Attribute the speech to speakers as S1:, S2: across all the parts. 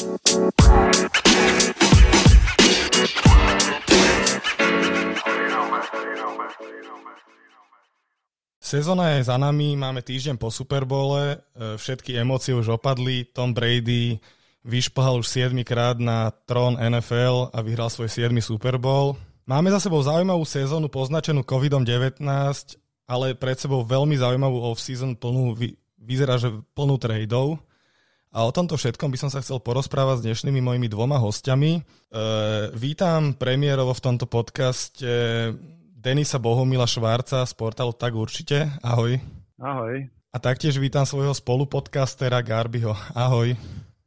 S1: Sezóna je za nami, máme týždeň po Superbole, e, všetky emócie už opadli, Tom Brady vyšplhal už 7 krát na trón NFL a vyhral svoj 7 Super Bowl. Máme za sebou zaujímavú sezónu poznačenú COVID-19, ale pred sebou veľmi zaujímavú off-season plnú, vyzerá, že plnú tradeov. A o tomto všetkom by som sa chcel porozprávať s dnešnými mojimi dvoma hostiami. E, vítam premiérovo v tomto podcaste Denisa Bohumila Švárca z portálu Tak určite. Ahoj.
S2: Ahoj.
S1: A taktiež vítam svojho spolupodcastera Garbyho. Ahoj.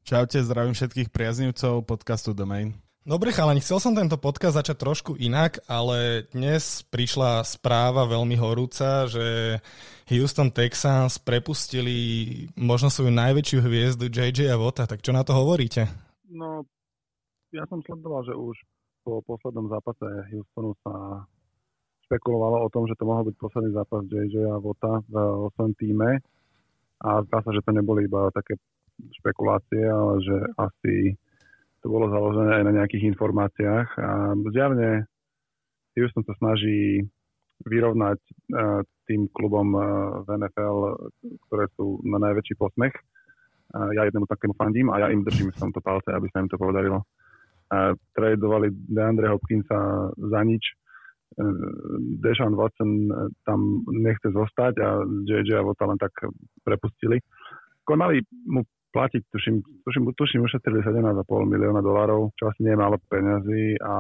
S3: Čaute, zdravím všetkých priaznivcov podcastu Domain.
S1: Dobre chalani, chcel som tento podcast začať trošku inak, ale dnes prišla správa veľmi horúca, že Houston Texans prepustili možno svoju najväčšiu hviezdu JJ Vota, tak čo na to hovoríte?
S2: No, ja som sledoval, že už po poslednom zápase Houstonu sa špekulovalo o tom, že to mohol byť posledný zápas JJ Vota v svojom týme a zdá sa, že to neboli iba také špekulácie, ale že asi to bolo založené aj na nejakých informáciách a zjavne Houston sa snaží vyrovnať uh, tým klubom uh, v NFL, ktoré sú na najväčší posmech. Uh, ja jednému takému fandím a ja im držím v tomto palce, aby sa im to podarilo. Uh, tradovali Deandre Hopkinsa za nič, Deshaun Watson tam nechce zostať a JJ a Vota len tak prepustili. Konali mu platiť, tuším, tuším, tuším ušetrili 17,5 milióna dolárov, čo asi nie je málo peňazí a,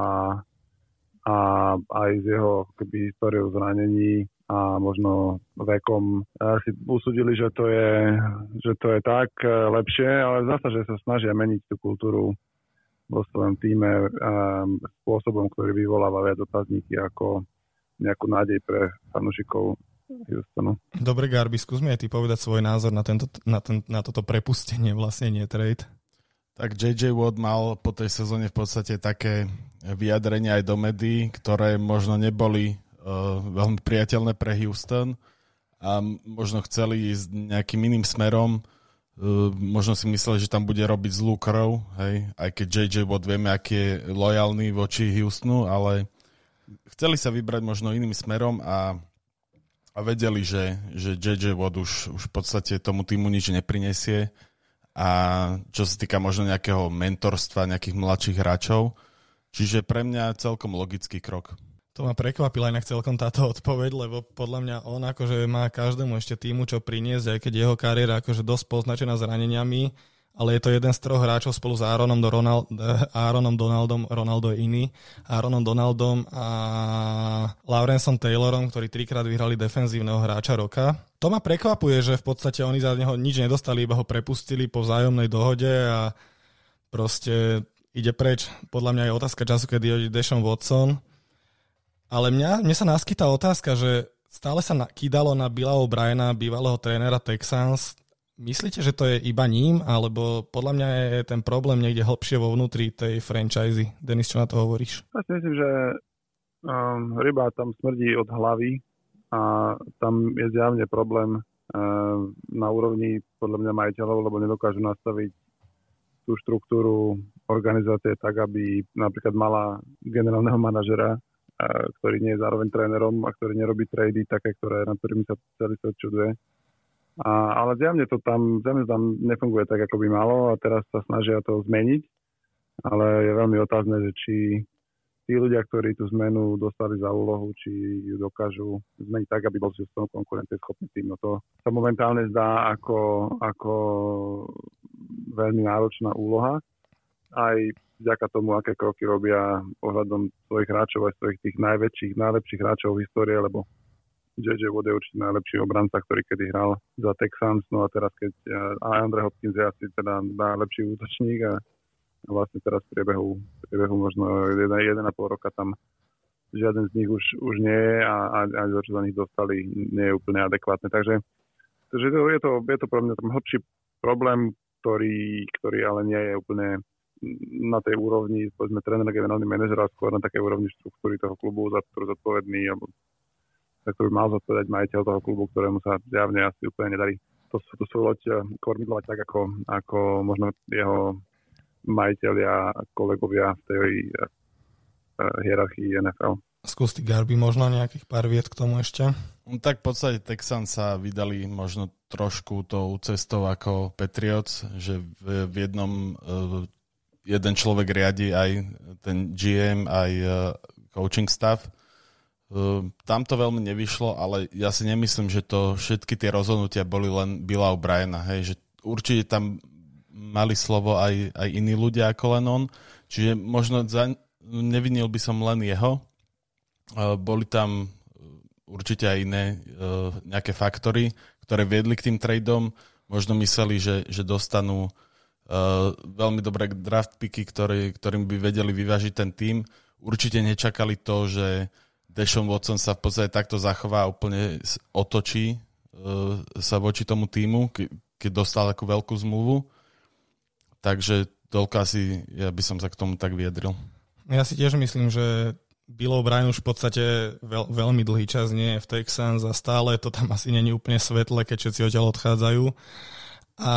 S2: a aj z jeho keby, históriou zranení a možno vekom. Si usúdili, že to je, že to je tak lepšie, ale zase, že sa snažia meniť tú kultúru vo svojom týme um, spôsobom, ktorý vyvoláva viac otázniky ako nejakú nádej pre fanúšikov Houstonu.
S1: Dobre, Garby, skúsme aj ty povedať svoj názor na, tento, na, ten, na toto prepustenie, vlastne nie trade.
S3: Tak JJ Watt mal po tej sezóne v podstate také vyjadrenia aj do médií, ktoré možno neboli uh, veľmi priateľné pre Houston a možno chceli ísť nejakým iným smerom Uh, možno si mysleli, že tam bude robiť zlú krv, hej, aj keď JJ Watt vieme, aký je lojálny voči Houstonu, ale chceli sa vybrať možno iným smerom a, a vedeli, že, že JJ Watt už, už v podstate tomu týmu nič neprinesie. A čo sa týka možno nejakého mentorstva nejakých mladších hráčov, čiže pre mňa celkom logický krok.
S1: To ma prekvapila inak celkom táto odpoveď, lebo podľa mňa on akože má každému ešte týmu čo priniesť, aj keď jeho kariéra akože dosť poznačená zraneniami, ale je to jeden z troch hráčov spolu s Aaronom, do Ronald, Aaronom Donaldom, Ronaldo je iný, Aaronom Donaldom a Laurensom Taylorom, ktorí trikrát vyhrali defenzívneho hráča roka. To ma prekvapuje, že v podstate oni za neho nič nedostali, iba ho prepustili po vzájomnej dohode a proste ide preč. Podľa mňa je otázka času, kedy je Deshaun Watson ale mňa, mne sa naskytá otázka, že stále sa kýdalo na Billa O'Briena, bývalého trénera Texans. Myslíte, že to je iba ním, alebo podľa mňa je ten problém niekde hlbšie vo vnútri tej franchise? Denis, čo na to hovoríš?
S2: Ja si myslím, že um, ryba tam smrdí od hlavy a tam je zjavne problém um, na úrovni podľa mňa majiteľov, lebo nedokážu nastaviť tú štruktúru organizácie tak, aby napríklad mala generálneho manažera, ktorý nie je zároveň trénerom a ktorý nerobí trady také, ktoré, na ktorými sa celý svet čuduje. A, ale zjavne to tam, zjavne tam nefunguje tak, ako by malo a teraz sa snažia to zmeniť. Ale je veľmi otázne, že či tí ľudia, ktorí tú zmenu dostali za úlohu, či ju dokážu zmeniť tak, aby bol Houston konkurenceschopný tým. No to sa momentálne zdá ako, ako veľmi náročná úloha. Aj vďaka tomu, aké kroky robia ohľadom svojich hráčov aj svojich tých najväčších, najlepších hráčov v histórii, lebo JJ Watt je určite najlepší obranca, ktorý kedy hral za Texans, no a teraz keď a Andre Hopkins je asi teda najlepší útočník a, a vlastne teraz v priebehu, v priebehu možno 1,5 roka tam žiaden z nich už, už nie je a, a, a to, čo za nich dostali, nie je úplne adekvátne. Takže, takže to, je, to, je to pre mňa tam hlbší problém, ktorý, ktorý ale nie je úplne na tej úrovni, povedzme, tréner, generálny manažer, ale skôr na takej úrovni štruktúry toho klubu, za ktorú zodpovedný, alebo za ktorú mal zodpovedať majiteľ toho klubu, ktorému sa zjavne asi úplne nedarí to, to svoju loď eh, kormidlovať tak, ako, ako možno jeho majiteľia, kolegovia v tej uh, hierarchii NFL.
S1: Skús Garby možno nejakých pár viet k tomu ešte.
S3: No, tak v podstate Texan sa vydali možno trošku tou cestou ako Patriots, že v, v jednom uh, jeden človek riadi aj ten GM, aj uh, coaching staff. Uh, tam to veľmi nevyšlo, ale ja si nemyslím, že to všetky tie rozhodnutia boli len Billa O'Briena, hej, že určite tam mali slovo aj, aj iní ľudia ako len on, čiže možno za, nevinil by som len jeho, boli tam e, určite aj iné e, nejaké faktory, ktoré viedli k tým tradeom. Možno mysleli, že, že dostanú e, veľmi dobré draft picky, ktorý, ktorým by vedeli vyvážiť ten tým. Určite nečakali to, že Deshaun Watson sa v podstate takto zachová úplne otočí sa voči tomu týmu, keď dostal takú veľkú zmluvu. Takže toľko asi ja by som sa k tomu tak vyjadril.
S1: Ja si tiež myslím, že Bill O'Brien už v podstate veľ, veľmi dlhý čas nie je v Texans a stále to tam asi není úplne svetle, keď všetci odtiaľ odchádzajú. A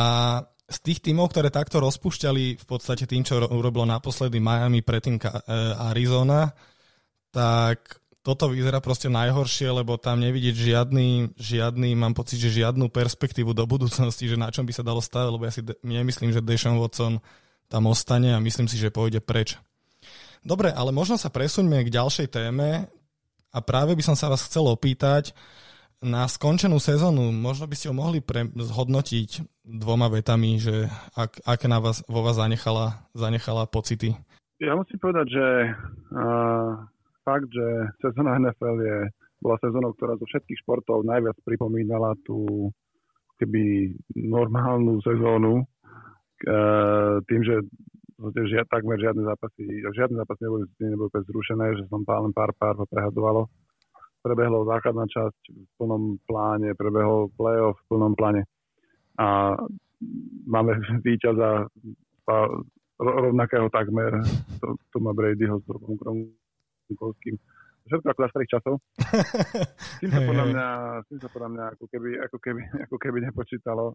S1: z tých tímov, ktoré takto rozpúšťali v podstate tým, čo urobilo naposledy Miami, predtým e, Arizona, tak toto vyzerá proste najhoršie, lebo tam nevidieť žiadny, žiadny, mám pocit, že žiadnu perspektívu do budúcnosti, že na čom by sa dalo stavať, lebo ja si nemyslím, že Deshaun Watson tam ostane a myslím si, že pôjde preč. Dobre, ale možno sa presuňme k ďalšej téme a práve by som sa vás chcel opýtať na skončenú sezónu. Možno by ste ho mohli pre, zhodnotiť dvoma vetami, že ak, aké na vás, vo vás zanechala, zanechala pocity.
S2: Ja musím povedať, že uh, fakt, že sezóna NFL je, bola sezónou, ktorá zo všetkých športov najviac pripomínala tú keby normálnu sezónu, uh, tým, že žia, takmer žiadne zápasy, žiadne zápasy neboli, neboli zrušené, že som len pár pár prehadovalo. Prebehlo základná časť v plnom pláne, prebehol playoff v plnom pláne. A máme víťaza rovnakého takmer, to, to má Bradyho s Robom Gronkovským. Všetko ako za starých časov. S tým sa podľa mňa, tým sa podľa mňa ako keby, ako keby, ako keby nepočítalo.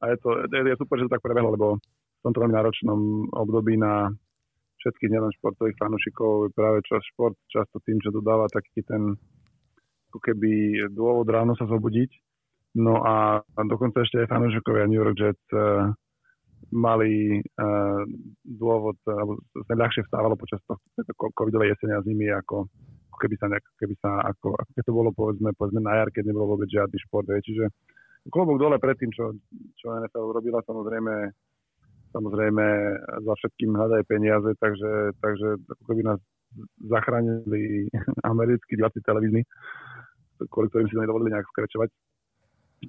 S2: A je to, je, je super, že to tak prebehlo, lebo v tomto veľmi náročnom období na všetkých nielen športových fanúšikov, práve čo šport často tým, že dodáva taký ten ako keby dôvod ráno sa zobudiť. No a dokonca ešte aj fanúšikovia New York Jets uh, mali uh, dôvod, alebo sa ľahšie vstávalo počas tohto covidovej jesene a zimy, ako, ako keby sa, nejak, keby sa ako, ako keď to bolo povedzme, povedzme na jar, keď nebolo vôbec žiadny šport. Je. Čiže klobok dole pred tým, čo, čo NFL urobila, samozrejme samozrejme za všetkým hľadajú peniaze, takže, takže ako keby nás zachránili americkí diváci televízni, kvôli ktorým si to nedovolili nejak skrečovať.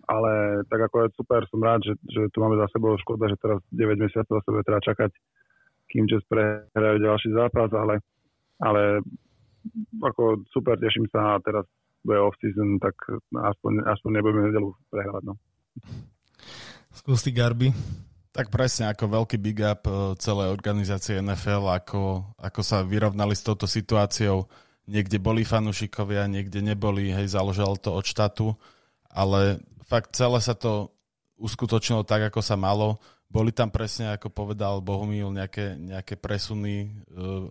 S2: Ale tak ako je super, som rád, že, že tu máme za sebou škoda, že teraz 9 mesiacov za sebou treba čakať, kým Jets prehrajú ďalší zápas, ale, ale ako super, teším sa a teraz bude off-season, tak aspoň, aspoň nebudeme nedelu prehrávať. No.
S1: Skúsi Garby.
S3: Tak presne, ako veľký big up e, celej organizácie NFL, ako, ako sa vyrovnali s touto situáciou. Niekde boli fanúšikovia, niekde neboli, hej, založilo to od štátu, ale fakt celé sa to uskutočnilo tak, ako sa malo. Boli tam presne, ako povedal Bohumil, nejaké, nejaké presuny, e,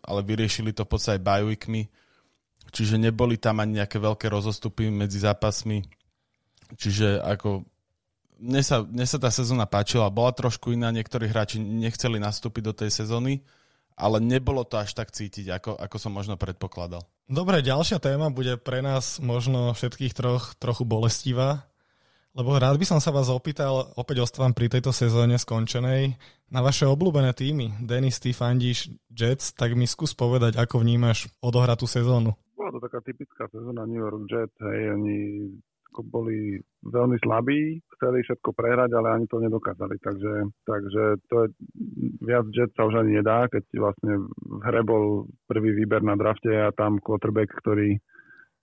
S3: ale vyriešili to v podstate bajujkmi, čiže neboli tam ani nejaké veľké rozostupy medzi zápasmi. Čiže ako mne sa, mne sa tá sezóna páčila, bola trošku iná, niektorí hráči nechceli nastúpiť do tej sezóny, ale nebolo to až tak cítiť, ako, ako som možno predpokladal.
S1: Dobre, ďalšia téma bude pre nás možno všetkých troch trochu bolestivá, lebo rád by som sa vás opýtal, opäť ostávam pri tejto sezóne skončenej, na vaše obľúbené týmy. Denis, ty fandíš Jets, tak mi skús povedať, ako vnímaš odohratú sezónu.
S2: Bola to taká typická sezóna New York Jets, hej, oni boli veľmi slabí, chceli všetko prehrať, ale ani to nedokázali. Takže, takže to je, viac jet sa už ani nedá, keď vlastne v hre bol prvý výber na drafte a tam quarterback, ktorý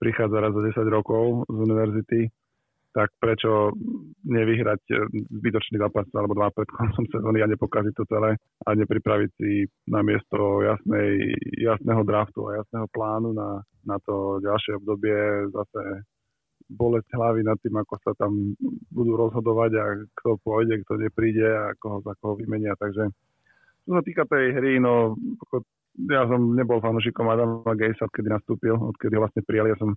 S2: prichádza raz za 10 rokov z univerzity, tak prečo nevyhrať zbytočný zápas alebo dva pred koncom sezóny a nepokaziť to celé a nepripraviť si na miesto jasnej, jasného draftu a jasného plánu na, na to ďalšie obdobie zase bolesť hlavy nad tým, ako sa tam budú rozhodovať a kto pôjde, kto nepríde a koho za koho vymenia. Takže čo sa týka tej hry, no ja som nebol fanúšikom Adama Gejsa, odkedy nastúpil, odkedy ho vlastne prijali. Ja som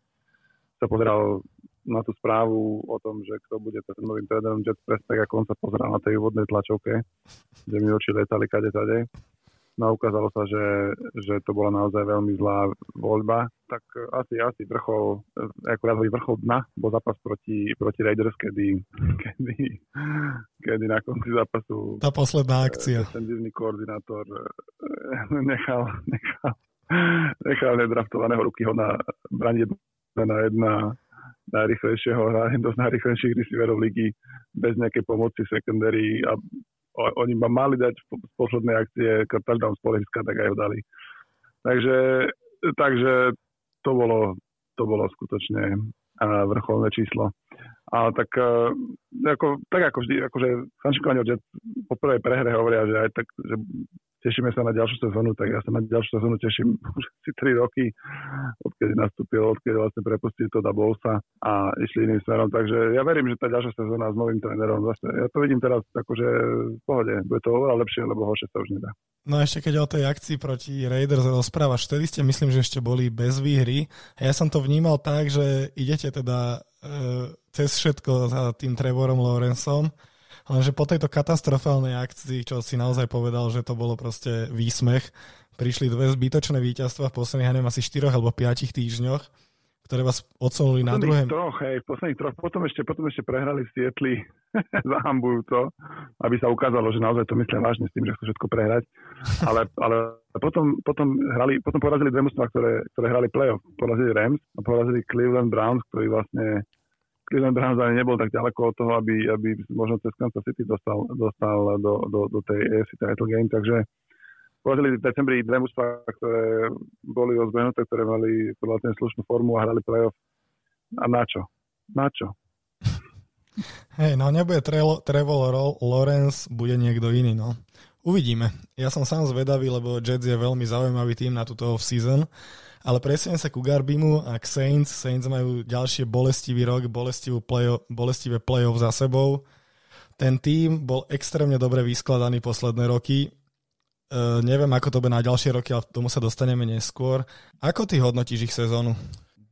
S2: sa pozeral na tú správu o tom, že kto bude ten novým trénerom Jets Press, tak ako on sa pozeral na tej úvodnej tlačovke, kde mi oči letali kade tade. No ukázalo sa, že, že to bola naozaj veľmi zlá voľba. Tak asi, asi vrchol, ako razový vrchol dna bol zápas proti, proti Raiders, kedy, kedy, kedy na konci zápasu
S1: tá posledná akcia.
S2: Defenzívny koordinátor eh, nechal, nechal, nechal nedraftovaného rukyho na branie na jedna najrychlejšieho, dosť najrychlejších receiverov ligy bez nejakej pomoci secondary a oni ma mali dať z poslednej akcie touchdown z polihska, tak aj ho dali. Takže, takže to, bolo, to bolo skutočne vrcholné číslo. A tak, ako, tak ako vždy, akože fanšikovanie od po prvej prehre hovoria, že aj tak, že tešíme sa na ďalšiu sezónu, tak ja sa na ďalšiu sezónu teším už si 3 roky, odkedy nastúpil, odkedy vlastne prepustil to da Bolsa a išli iným smerom. Takže ja verím, že tá ďalšia sezóna s novým trénerom zase, ja to vidím teraz akože v pohode, bude to oveľa lepšie, lebo horšie sa už nedá.
S1: No a ešte keď o tej akcii proti Raiders rozprávaš, vtedy ste myslím, že ešte boli bez výhry. Ja som to vnímal tak, že idete teda e, cez všetko za tým Trevorom Lawrenceom Lenže po tejto katastrofálnej akcii, čo si naozaj povedal, že to bolo proste výsmech, prišli dve zbytočné víťazstva v posledných, neviem, asi 4 alebo 5 týždňoch, ktoré vás odsunuli na druhé.
S2: troch, hej, posledných troch, potom ešte, potom ešte prehrali v Sietli, zahambujú to, aby sa ukázalo, že naozaj to myslia vážne s tým, že chcú všetko prehrať. Ale, ale potom, potom, hrali, potom porazili dve mužstva, ktoré, ktoré hrali playoff. Porazili Rams a porazili Cleveland Browns, ktorí vlastne Cleveland Browns ani nebol tak ďaleko od toho, aby, aby možno cez Kansas City dostal, dostal do, do, do tej AFC title game, takže porazili v decembri dve mužstva, ktoré boli ozbrojenuté, ktoré mali podľa ten slušnú formu a hrali playoff. A na čo? Na čo?
S1: Hej, no nebude Trevor Lawrence, bude niekto iný, no. Uvidíme. Ja som sám zvedavý, lebo Jets je veľmi zaujímavý tým na túto off-season. Ale presuniem sa ku Garbimu a k Saints. Saints majú ďalšie bolestivý rok, play bolestivé play-off za sebou. Ten tým bol extrémne dobre vyskladaný posledné roky. Uh, neviem, ako to bude na ďalšie roky, ale tomu sa dostaneme neskôr. Ako ty hodnotíš ich sezónu?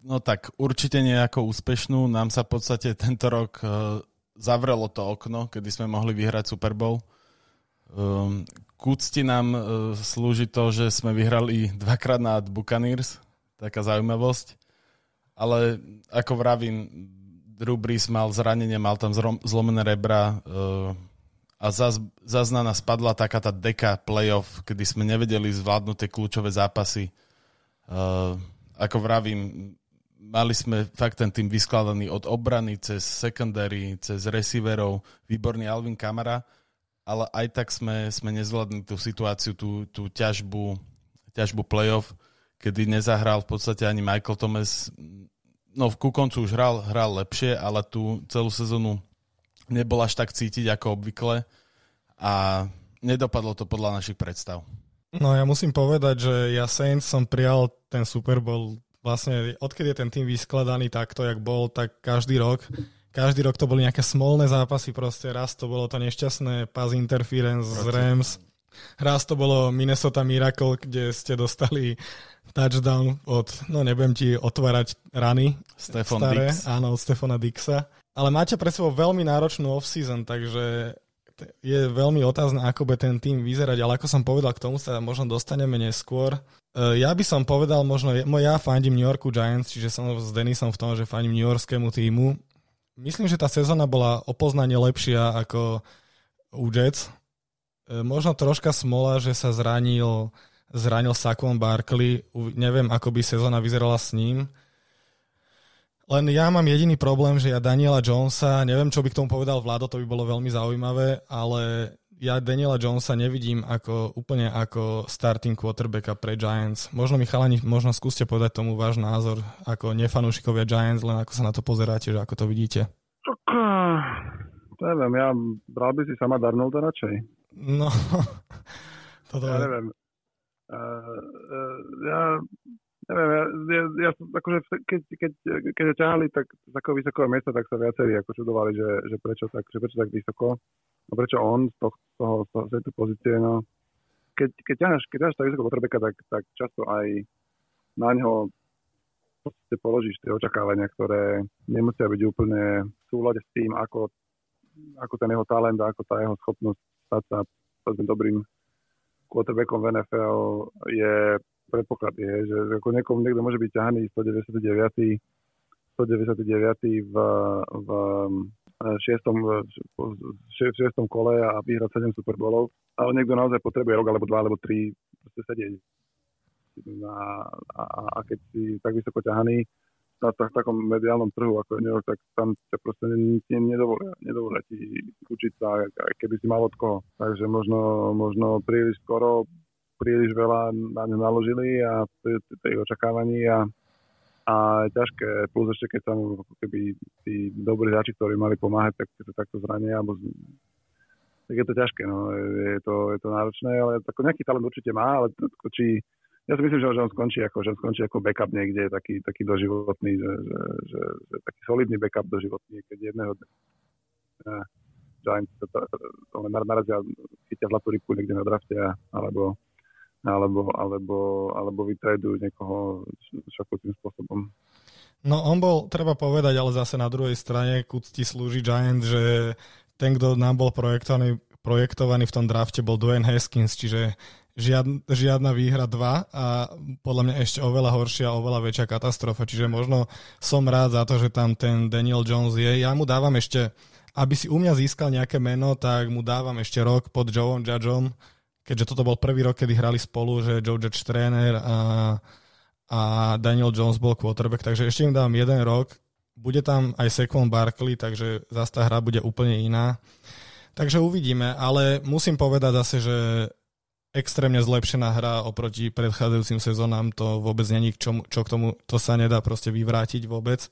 S3: No tak určite nejako úspešnú. Nám sa v podstate tento rok uh, zavrelo to okno, kedy sme mohli vyhrať Super Bowl. Um, k úcti nám uh, slúži to, že sme vyhrali dvakrát nad Buccaneers, taká zaujímavosť. Ale ako vravím, Drew Brees mal zranenie, mal tam zlomené rebra uh, a zaz, zaz na nás padla taká tá deka playoff, kedy sme nevedeli zvládnuť tie kľúčové zápasy. Uh, ako vravím, mali sme fakt ten tým vyskladaný od obrany cez secondary, cez receiverov, výborný Alvin Kamara ale aj tak sme, sme nezvládli tú situáciu, tú, tú ťažbu, ťažbu playoff, kedy nezahral v podstate ani Michael Thomas. No ku koncu už hral, hral lepšie, ale tú celú sezónu nebol až tak cítiť ako obvykle a nedopadlo to podľa našich predstav.
S1: No ja musím povedať, že ja Saints som prijal ten Super Bowl vlastne odkedy je ten tým vyskladaný takto, jak bol, tak každý rok každý rok to boli nejaké smolné zápasy, proste raz to bolo to nešťastné pass interference z Rams, raz to bolo Minnesota Miracle, kde ste dostali touchdown od, no nebudem ti otvárať rany.
S3: Stefan staré, Dix.
S1: Áno, od Stefana Dixa. Ale máte pre sebou veľmi náročnú off-season, takže je veľmi otázne, ako bude ten tým vyzerať, ale ako som povedal, k tomu sa možno dostaneme neskôr. E, ja by som povedal, možno, ja fandím New Yorku Giants, čiže som s Denisom v tom, že fandím New Yorkskému týmu Myslím, že tá sezóna bola o poznanie lepšia ako u Jets. E, možno troška smola, že sa zranil, zranil Saquon Barkley. Neviem, ako by sezóna vyzerala s ním. Len ja mám jediný problém, že ja Daniela Jonesa, neviem, čo by k tomu povedal Vlado, to by bolo veľmi zaujímavé, ale ja Daniela Jonesa nevidím ako, úplne ako starting quarterbacka pre Giants. Možno mi chalani, možno skúste povedať tomu váš názor ako nefanúšikovia Giants, len ako sa na to pozeráte, že ako to vidíte.
S2: Tak, neviem, ja bral by si sama Darnolda radšej.
S1: No, toto
S2: ja neviem. Uh, uh, ja neviem, ja, ja, ja akože keď, keď, keď ťahali tak z vysokého miesta, tak sa viacerí ako čudovali, že, že, prečo tak, že prečo tak vysoko. No prečo on z toho, z toho, z tejto pozície, no keď, keď ťaháš, keď ťaháš tak vysoko quarterbacka, tak, tak často aj na ňo položíš tie očakávania, ktoré nemusia byť úplne v súlade s tým, ako, ako ten jeho talent a ako tá jeho schopnosť stať sa dobrým quarterbackom v NFL je predpoklad je, že ako niekomu niekto môže byť ťahaný 199. 199. v, v šiestom, v šiestom kole a vyhrať 7 Super Bowlov, ale niekto naozaj potrebuje rok alebo dva alebo tri proste sedieť. A, a, a keď si tak vysoko ťahaný na tak, takom mediálnom trhu ako je New York, tak tam ťa proste nedovolia, nedovolia ti učiť sa, keby si mal od koho. Takže možno, možno príliš skoro príliš veľa na ňu naložili a tej očakávaní a, a je ťažké, plus ešte keď tam keby tí dobrí hráči, ktorí mali pomáhať, tak sa takto zrania, alebo tak je to ťažké, no, je to, je to náročné, ale tako nejaký talent určite má, ale to, či, ja si myslím, že on skončí ako, že on skončí ako backup niekde, taký, taký doživotný, že, že, že, že taký solidný backup doživotný, keď jedného uh, Giants to, to, to, to narazia, chytia zlatú rybku niekde na drafte, alebo alebo, alebo, alebo vytradujú niekoho šokujúcim spôsobom.
S1: No on bol, treba povedať, ale zase na druhej strane ku cti slúži Giant, že ten, kto nám bol projektovaný, projektovaný v tom drafte, bol Dwayne Haskins, čiže žiadna, žiadna výhra 2 a podľa mňa ešte oveľa horšia, oveľa väčšia katastrofa. Čiže možno som rád za to, že tam ten Daniel Jones je. Ja mu dávam ešte, aby si u mňa získal nejaké meno, tak mu dávam ešte rok pod Joeom Judgeom, keďže toto bol prvý rok, kedy hrali spolu, že Joe Judge tréner a, a Daniel Jones bol quarterback, takže ešte im dám jeden rok. Bude tam aj Saquon Barkley, takže zase tá hra bude úplne iná. Takže uvidíme, ale musím povedať zase, že extrémne zlepšená hra oproti predchádzajúcim sezónám, to vôbec není k čomu, čo k tomu, to sa nedá proste vyvrátiť vôbec.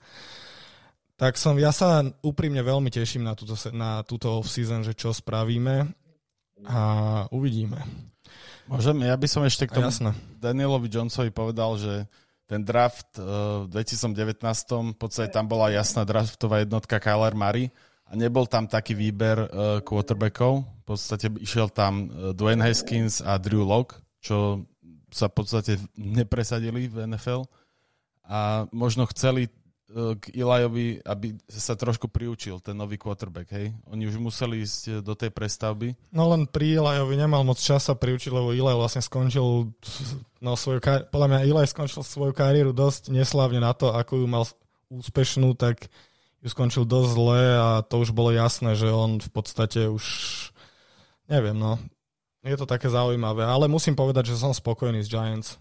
S1: Tak som, ja sa úprimne veľmi teším na túto, na túto off-season, že čo spravíme a uvidíme.
S3: Môžem, ja by som ešte k tomu Jasne. Danielovi Jonesovi povedal, že ten draft uh, v 2019 v podstate tam bola jasná draftová jednotka Kyler Murray a nebol tam taký výber uh, quarterbackov. V podstate išiel tam uh, Dwayne Haskins a Drew Locke, čo sa v podstate nepresadili v NFL a možno chceli k Ilajovi, aby sa trošku priučil ten nový quarterback, hej? Oni už museli ísť e, do tej prestavby.
S1: No len pri Ilajovi nemal moc časa priučiť, lebo Ilaj vlastne skončil no, svoju kar- podľa mňa Ilaj skončil svoju kariéru dosť neslávne na to, ako ju mal úspešnú, tak ju skončil dosť zle a to už bolo jasné, že on v podstate už neviem, no. Je to také zaujímavé, ale musím povedať, že som spokojný s Giants.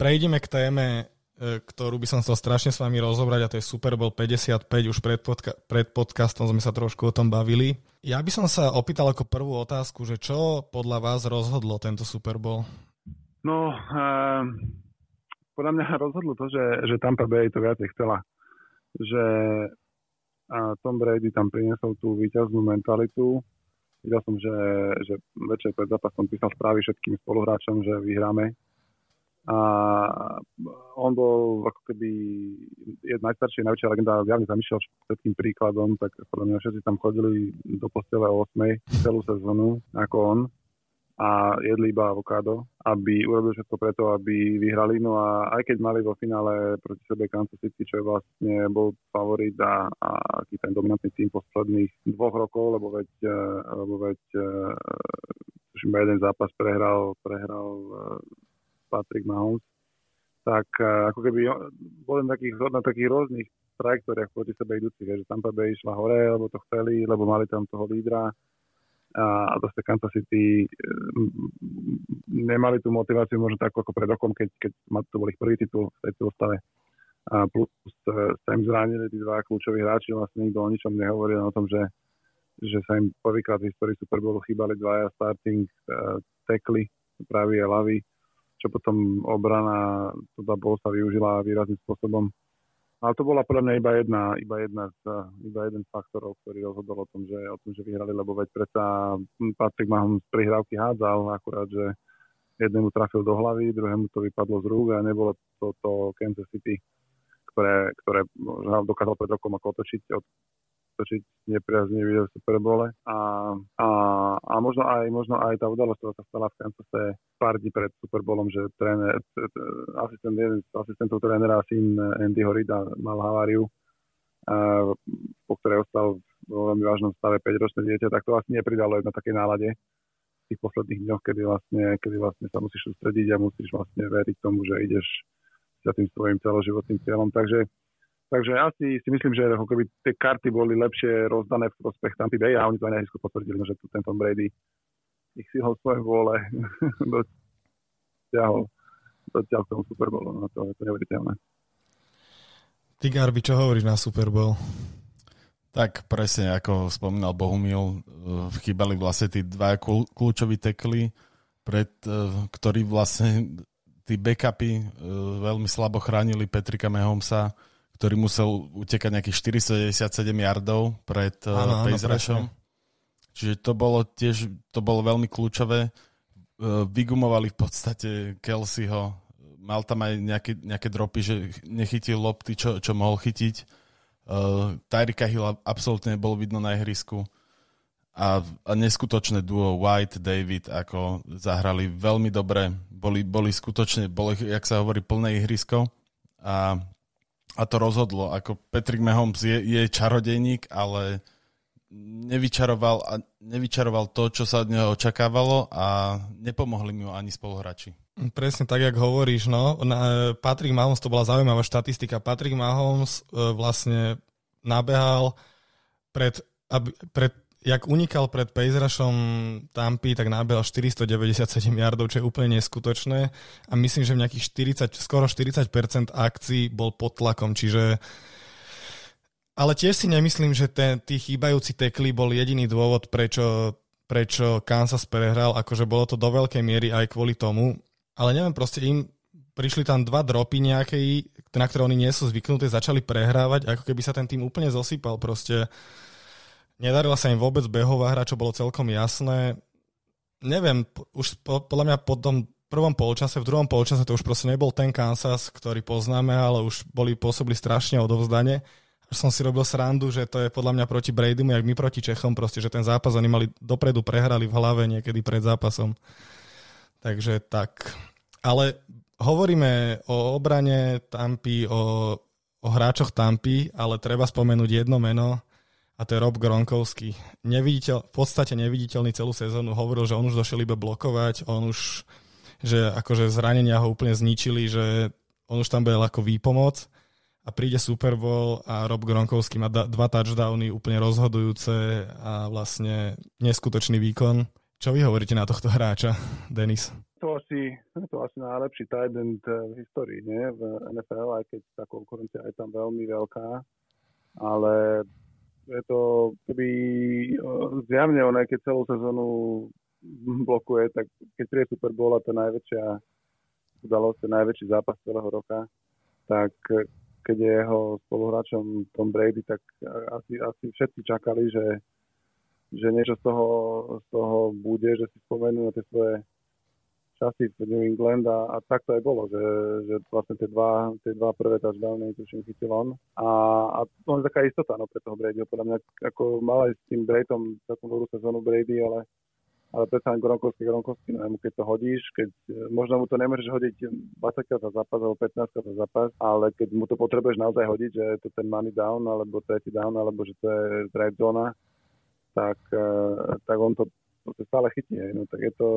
S1: Prejdeme k téme ktorú by som chcel strašne s vami rozobrať a to je Super Bowl 55, už pred, podca- pred podcastom sme sa trošku o tom bavili. Ja by som sa opýtal ako prvú otázku, že čo podľa vás rozhodlo tento Super Bowl?
S2: No, uh, podľa mňa rozhodlo to, že, že Tampa Bay to viacej chcela. Že uh, Tom Brady tam priniesol tú víťaznú mentalitu. Videl som, že, že večer pred zápasom písal správy všetkým spoluhráčom, že vyhráme a on bol ako keby je najstarší, najväčšia legenda, zjavne zamýšľal všetkým príkladom, tak podľa mňa všetci tam chodili do postele o 8 celú sezónu ako on a jedli iba avokádo, aby urobili všetko preto, aby vyhrali. No a aj keď mali vo finále proti sebe Kansas City, čo je vlastne bol favorit a, a aký ten dominantný tým posledných dvoch rokov, lebo veď, e, lebo veď uh, iba jeden zápas prehral, prehral uh, Patrick Mahomes, tak eh, ako keby boli na takých, na takých rôznych trajektóriách proti sebe idúcich, že Tampa Bay išla hore, lebo to chceli, lebo mali tam toho lídra a zase Kansas City nemali tú motiváciu možno tak ako pred rokom, keď, keď to bol ich prvý titul v tejto stave. A plus eh, sa im zranili tí dva kľúčoví hráči, vlastne nikto o ničom nehovoril o tom, že, že sa im prvýkrát v histórii Super Bowlu chýbali dvaja starting uh, tekly, pravý a ľavý čo potom obrana teda bol sa využila výrazným spôsobom. Ale to bola podľa mňa iba jedna, iba jedna z, iba jeden z faktorov, ktorý rozhodol o tom, že, o tom, že vyhrali, lebo veď predsa Patrick Mahomes z prihrávky hádzal, akurát, že jednému trafil do hlavy, druhému to vypadlo z rúk a nebolo to, to Kansas City, ktoré, ktoré dokázal pred rokom ako otočiť od zabezpečiť nepriaznivý v Super Bowle. A, a, a možno, aj, možno aj tá udalosť, ktorá sa stala v Kansase pár dní pred Super Bowlom, že tréner, asistent, jeden z asistentov trénera, syn Andy Horida, mal haváriu, po ktorej ostal vo veľmi vážnom stave 5-ročné dieťa, tak to vlastne nepridalo na takej nálade v tých posledných dňoch, kedy vlastne, kedy vlastne sa musíš sústrediť a musíš vlastne veriť tomu, že ideš za tým svojim celoživotným cieľom. Takže Takže asi si myslím, že ako keby tie karty boli lepšie rozdané v prospech Tampa Bay a oni to aj najskôr potvrdili, že tu ten Tom Brady ich si ho svoje vôle dotiahol, dotiahol k tomu Super Bowlu. No to je to neuveriteľné.
S1: Ty, Garby, čo hovoríš na Super Bowl?
S3: Tak presne, ako spomínal Bohumil, eh, chýbali vlastne tí dva kľúčoví tekly, pred, eh, ktorí vlastne tí backupy eh, veľmi slabo chránili Petrika Mahomesa, ktorý musel utekať nejakých 497 yardov pred uh, Rushom. Čiže to bolo tiež, to bolo veľmi kľúčové. Uh, vygumovali v podstate Kelseyho. Mal tam aj nejaké, nejaké dropy, že nechytil lopty, čo, čo mohol chytiť. Uh, Tyrika Hill absolútne bol vidno na ihrisku. A, a neskutočné duo White, David, ako zahrali veľmi dobre. Boli, boli skutočne, boli, jak sa hovorí, plné ihrisko. A a to rozhodlo. Ako Patrick Mahomes je, je čarodejník, ale nevyčaroval, a nevyčaroval to, čo sa od neho očakávalo a nepomohli mu ani spoluhráči.
S1: Presne tak, jak hovoríš. No. Patrick Mahomes, to bola zaujímavá štatistika. Patrick Mahomes e, vlastne nabehal pred, aby, pred jak unikal pred Pejzrašom Tampy, tak nábehal 497 yardov, čo je úplne neskutočné. A myslím, že v nejakých 40, skoro 40% akcií bol pod tlakom, čiže ale tiež si nemyslím, že ten, tí chýbajúci tekly bol jediný dôvod, prečo, prečo Kansas prehral, akože bolo to do veľkej miery aj kvôli tomu, ale neviem, proste im prišli tam dva dropy nejaké, na ktoré oni nie sú zvyknuté, začali prehrávať, ako keby sa ten tým úplne zosypal, proste Nedarila sa im vôbec behová hra, čo bolo celkom jasné. Neviem, už po, podľa mňa po tom prvom polčase, v druhom polčase to už proste nebol ten Kansas, ktorý poznáme, ale už boli pôsobili strašne odovzdane. Až som si robil srandu, že to je podľa mňa proti Bradymu, jak my proti Čechom, proste, že ten zápas oni mali dopredu, prehrali v hlave niekedy pred zápasom. Takže tak. Ale hovoríme o obrane Tampy, o, o hráčoch Tampy, ale treba spomenúť jedno meno, a to je Rob Gronkovský. Neviditeľ, v podstate neviditeľný celú sezónu hovoril, že on už došiel iba blokovať, on už, že akože zranenia ho úplne zničili, že on už tam bol ako výpomoc a príde Super Bowl a Rob Gronkovský má dva touchdowny úplne rozhodujúce a vlastne neskutočný výkon. Čo vy hovoríte na tohto hráča, Denis?
S2: To asi, to asi najlepší tight end v histórii, nie? V NFL, aj keď tá konkurencia je tam veľmi veľká, ale je to, keby zjavne on aj keď celú sezónu blokuje, tak keď príde Super Bowl a to najväčšia udalosť, ten najväčší zápas celého roka, tak keď je jeho spoluhráčom Tom Brady, tak asi, asi všetci čakali, že, že niečo z toho, z toho bude, že si spomenú na tie svoje časy v New England a, a tak to aj bolo, že, že vlastne tie dva, tie dva prvé touchdowny tuším chytil on a, a to je taká istota no, pre toho Bradyho, podľa mňa ako mal aj s tým Bradyom takú dobrú sezónu Brady, ale ale predsa len Gronkovský, Gronkovský, no keď to hodíš, keď možno mu to nemôžeš hodiť 20 krát za zápas alebo 15 krát za zápas, ale keď mu to potrebuješ naozaj hodiť, že je to ten money down alebo tretí down, alebo že to je red zóna, tak, eh, tak on to, to stále chytí. No, tak je to,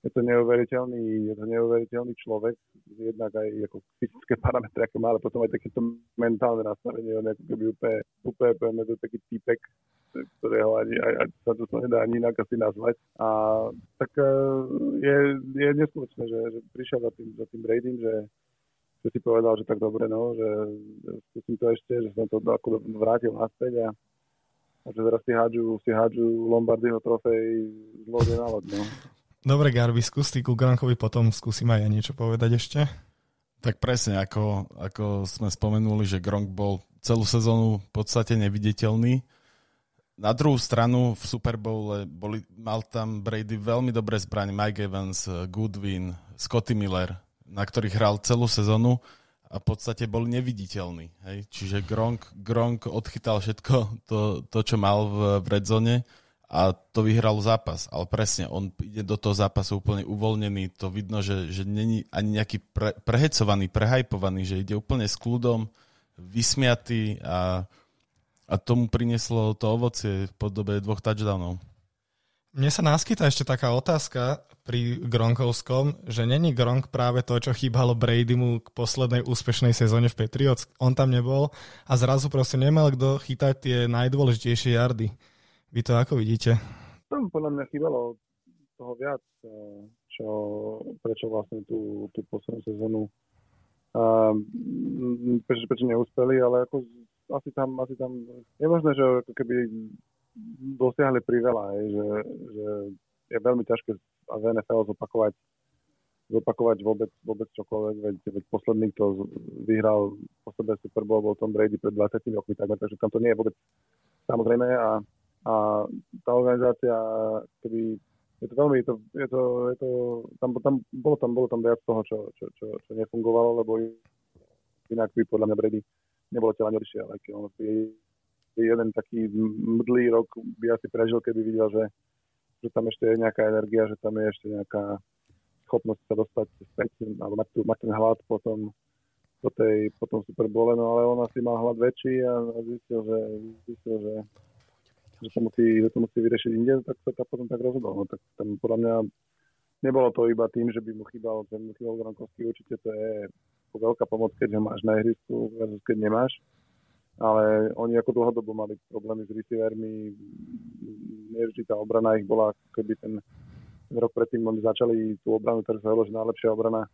S2: je to neuveriteľný, je to neuveriteľný človek, jednak aj ako fyzické parametre, aké má, ale potom aj takéto mentálne nastavenie, on ako keby úplne, úplne, úplne to taký typek, ktorého ani, aj, aj sa to nedá ani inak asi nazvať. A tak e, je, je neskutočné, že, že prišiel za tým, za tým Bradym, že, že si povedal, že tak dobre, no, že skúsim to ešte, že som to ako vrátil naspäť a, a že teraz si hádžu, si hádžu Lombardyho trofej z lode na loď, no.
S1: Dobre, Garby, skús ty ku Gronkovi, potom skúsim aj ja niečo povedať ešte.
S3: Tak presne, ako, ako sme spomenuli, že Gronk bol celú sezónu v podstate neviditeľný. Na druhú stranu v Super Bowle boli, mal tam Brady veľmi dobré zbraň, Mike Evans, Goodwin, Scotty Miller, na ktorých hral celú sezónu a v podstate bol neviditeľný. Hej? Čiže Gronk, Gronk odchytal všetko to, to čo mal v, v redzone a to vyhral zápas. Ale presne, on ide do toho zápasu úplne uvoľnený. To vidno, že, že není ani nejaký pre, prehecovaný, prehajpovaný, že ide úplne s kľudom, vysmiatý a, a tomu prinieslo to ovocie v podobe dvoch touchdownov.
S1: Mne sa naskytá ešte taká otázka pri Gronkovskom, že není Gronk práve to, čo chýbalo Bradymu k poslednej úspešnej sezóne v Patriots. On tam nebol a zrazu proste nemal kto chytať tie najdôležitejšie jardy. Vy to ako vidíte?
S2: Tam podľa mňa chýbalo toho viac, eh, čo, prečo vlastne tú, tú poslednú sezónu uh, prečo, prečo neúspeli, ale ako asi tam, asi tam je možné, že ako keby dosiahli priveľa, hej, že, že je veľmi ťažké v NFL zopakovať zopakovať vôbec, vôbec čokoľvek, veď, veď posledný, kto vyhral posledné Super Bowl, bol Tom Brady pred 20 rokmi, takže tam to nie je vôbec samozrejme a, a tá organizácia, keby je to veľmi, je to, je to, je to tam, tam, bolo tam, bolo tam viac toho, čo, čo, čo, čo nefungovalo, lebo inak by podľa mňa Brady nebolo tela neodišiel, aj on by jeden taký mdlý rok by asi prežil, keby videl, že, že tam ešte je nejaká energia, že tam je ešte nejaká schopnosť sa dostať späť, alebo mať, tu, mať ten hlad potom po, tej, po tom Superbole, no ale on asi mal hlad väčší a zistil, že, zistil, že, že, to musí, že to musí vyriešiť inde, tak sa tak potom tak rozhodol. No, tak tam podľa mňa nebolo to iba tým, že by mu chýbal, že mu chýbal Gronkovský, určite to je veľká pomoc, keď ho máš na ihrisku versus keď nemáš ale oni ako dlhodobo mali problémy s receivermi, nevždy tá obrana ich bola, keby ten rok predtým oni začali tú obranu, ktorá sa že najlepšia obrana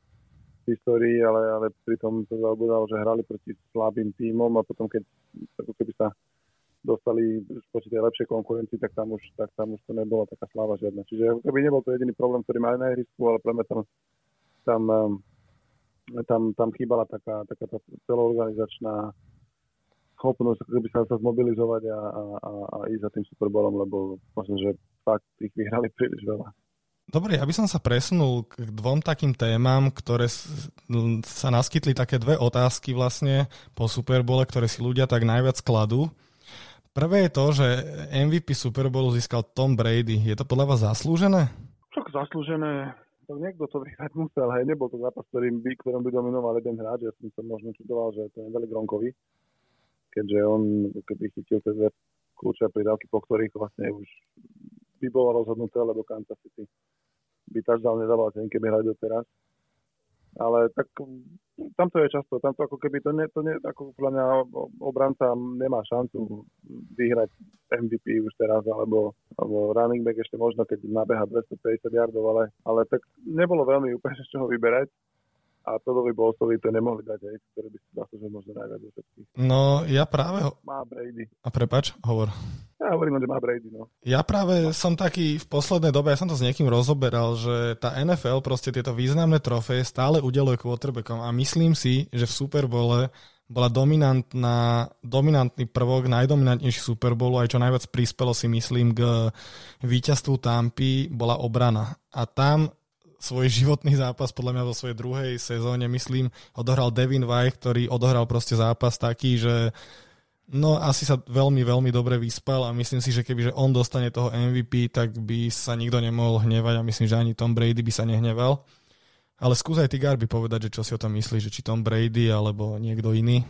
S2: v histórii, ale, ale pritom to zaobudalo, že hrali proti slabým tímom a potom keď ako keby sa dostali proti tej lepšej konkurencii, tak tam už, tak tam už to nebola taká sláva žiadna. Čiže keby nebol to jediný problém, ktorý mali na ihrisku, ale pre mňa tam, tam, tam, tam chýbala taká, taká tá celoorganizačná schopnosť by sa, zmobilizovať a, a, a, a ísť za tým Super Bowlom, lebo možno, že fakt ich vyhrali príliš veľa.
S1: Dobre, ja by som sa presunul k dvom takým témam, ktoré sa naskytli také dve otázky vlastne po Superbole, ktoré si ľudia tak najviac kladú. Prvé je to, že MVP Superbowlu získal Tom Brady. Je to podľa vás zaslúžené?
S2: Však zaslúžené. To niekto to vyhrať musel, hej, nebol to zápas, ktorým by, ktorom by dominoval jeden hráč. Ja som sa možno čudoval, že to nedali Gronkovi keďže on keby chytil tie dve kľúče pridávky, po ktorých vlastne už by bolo rozhodnuté, lebo Kansas City by touchdown nedával ten, keby hrali doteraz. Ale tak tam to je často, tam to ako keby to, ne, to ne, ako podľa mňa obranca nemá šancu vyhrať MVP už teraz, alebo, alebo running back ešte možno, keď nabeha 250 yardov, ale, ale tak nebolo veľmi úplne z čoho vyberať a Todovi Bolsovi to nemohli dať, aj, ktoré by si zaslúžil možno najviac zo všetkých.
S1: No, ja práve... Ho...
S2: Má Brady.
S1: A prepač, hovor.
S2: Ja hovorím, že má Brady, no.
S1: Ja práve som taký v poslednej dobe, ja som to s niekým rozoberal, že tá NFL proste tieto významné trofeje stále udeluje quarterbackom a myslím si, že v Superbole bola dominantná, dominantný prvok, najdominantnejší Super Bowl, aj čo najviac prispelo si myslím k víťazstvu Tampy, bola obrana. A tam svoj životný zápas, podľa mňa vo svojej druhej sezóne, myslím, odohral Devin White, ktorý odohral proste zápas taký, že no asi sa veľmi, veľmi dobre vyspal a myslím si, že keby že on dostane toho MVP, tak by sa nikto nemohol hnevať a myslím, že ani Tom Brady by sa nehneval. Ale skús aj ty, Garby, povedať, že čo si o tom myslíš, že či Tom Brady alebo niekto iný.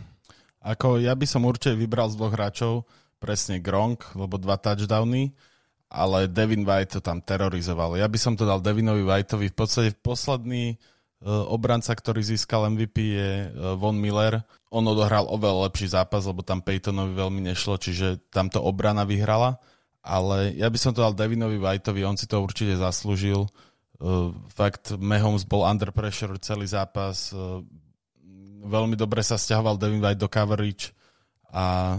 S3: Ako ja by som určite vybral z dvoch hráčov presne Gronk, lebo dva touchdowny ale Devin White to tam terorizoval. Ja by som to dal Devinovi Whiteovi. V podstate posledný uh, obranca, ktorý získal MVP je uh, Von Miller. On odohral oveľa lepší zápas, lebo tam Peytonovi veľmi nešlo, čiže tamto obrana vyhrala. Ale ja by som to dal Devinovi Whiteovi, on si to určite zaslúžil. Uh, fakt, Mahomes bol under pressure celý zápas. Uh, veľmi dobre sa stiahoval Devin White do coverage a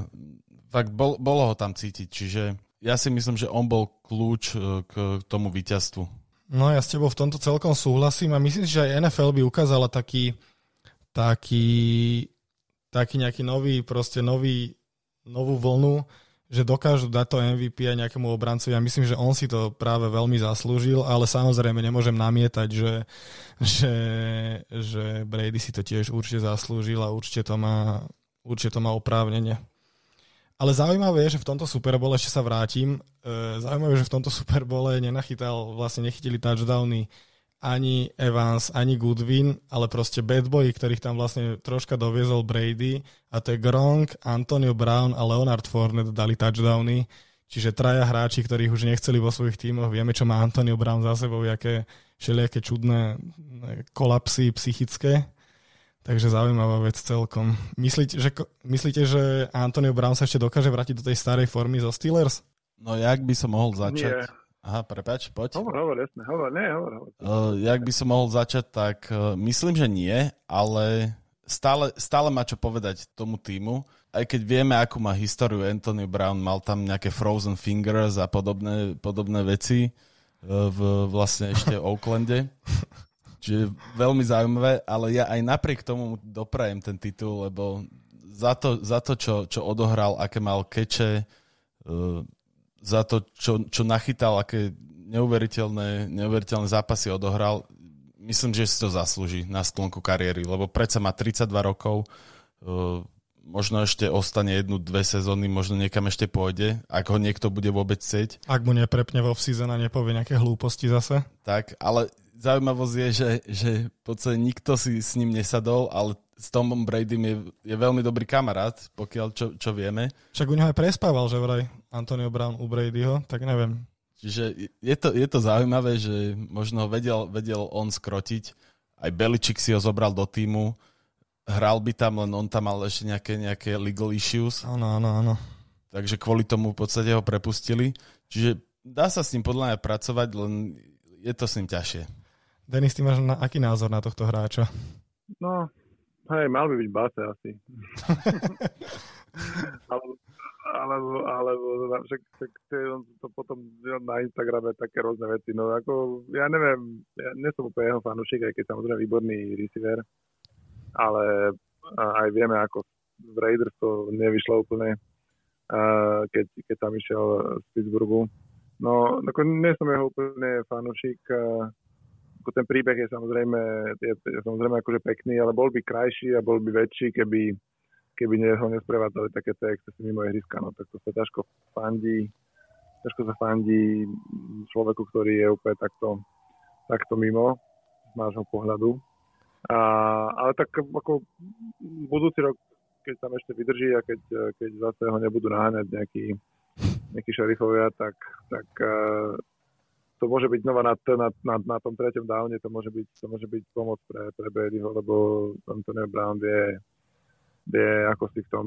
S3: fakt bol, bolo ho tam cítiť, čiže ja si myslím, že on bol kľúč e, k tomu víťazstvu.
S1: No ja s tebou v tomto celkom súhlasím a myslím že aj NFL by ukázala taký, taký, taký nejaký nový, proste nový, novú vlnu, že dokážu dať to MVP aj nejakému obrancovi. Ja myslím, že on si to práve veľmi zaslúžil, ale samozrejme nemôžem namietať, že, že, že Brady si to tiež určite zaslúžil a určite to má, určite to má oprávnenie. Ale zaujímavé je, že v tomto Superbole, ešte sa vrátim, e, zaujímavé je, že v tomto Superbole nenachytal, vlastne nechytili touchdowny ani Evans, ani Goodwin, ale proste bad boy, ktorých tam vlastne troška doviezol Brady a to je Gronk, Antonio Brown a Leonard Fournette dali touchdowny, čiže traja hráči, ktorých už nechceli vo svojich tímoch. Vieme, čo má Antonio Brown za sebou, aké všelijaké čudné kolapsy psychické. Takže zaujímavá vec celkom. Myslíte, že, myslíte, že Antonio Brown sa ešte dokáže vrátiť do tej starej formy zo Steelers?
S3: No jak by som mohol začať? Nie. Aha, prepač, poď.
S2: Hovor, hovor, jasne, hovor, nie, hovor, hovor.
S3: Uh, jak by som mohol začať, tak uh, myslím, že nie, ale stále, stále má čo povedať tomu týmu. Aj keď vieme, akú má históriu Anthony Brown, mal tam nejaké frozen fingers a podobné, podobné veci uh, v vlastne ešte Oaklande. Čiže veľmi zaujímavé, ale ja aj napriek tomu doprajem ten titul, lebo za to, za to čo, čo odohral, aké mal keče, uh, za to, čo, čo nachytal, aké neuveriteľné, neuveriteľné zápasy odohral, myslím, že si to zaslúži na sklonku kariéry, lebo predsa má 32 rokov, uh, možno ešte ostane jednu, dve sezóny, možno niekam ešte pôjde, ak ho niekto bude vôbec chcieť.
S1: Ak mu neprepne vo season a nepovie nejaké hlúposti zase.
S3: Tak, ale zaujímavosť je, že, že v podstate nikto si s ním nesadol, ale s Tomom Bradym je, je veľmi dobrý kamarát, pokiaľ čo, čo vieme.
S1: Však u neho aj prespával, že vraj Antonio Brown u Bradyho, tak neviem.
S3: Čiže je to, je to zaujímavé, že možno vedel, vedel on skrotiť. Aj Beličik si ho zobral do týmu. Hral by tam, len on tam mal ešte nejaké, nejaké legal issues.
S1: Áno, áno, áno.
S3: Takže kvôli tomu v podstate ho prepustili. Čiže dá sa s ním podľa mňa pracovať, len je to s ním ťažšie.
S1: Denis, ty máš na, aký názor na tohto hráča?
S2: No, Hej, mal by byť base asi. alebo, alebo, alebo však, však to potom na Instagrame také rôzne veci. No ako, ja neviem, ja nie som úplne jeho fanúšik, aj keď samozrejme výborný receiver, ale aj vieme, ako v Raiders to nevyšlo úplne, keď, keď tam išiel z Pittsburghu. No, ako nie som jeho úplne fanúšik, ako ten príbeh je samozrejme, je, je samozrejme akože pekný, ale bol by krajší a bol by väčší, keby, keby nie, ho nesprevádzali také tie excesy mimo ihriska. No, tak to sa ťažko fandí, ťažko sa fandí človeku, ktorý je úplne takto, takto mimo z nášho pohľadu. A, ale tak ako budúci rok, keď tam ešte vydrží a keď, keď zase ho nebudú naháňať nejakí, nejakí šerifovia, tak, tak to môže byť znova na, na, na, na tom treťom downe, to môže byť, to môže byť pomoc pre, pre Bradyho, lebo Antonio Brown vie, vie, ako si v tom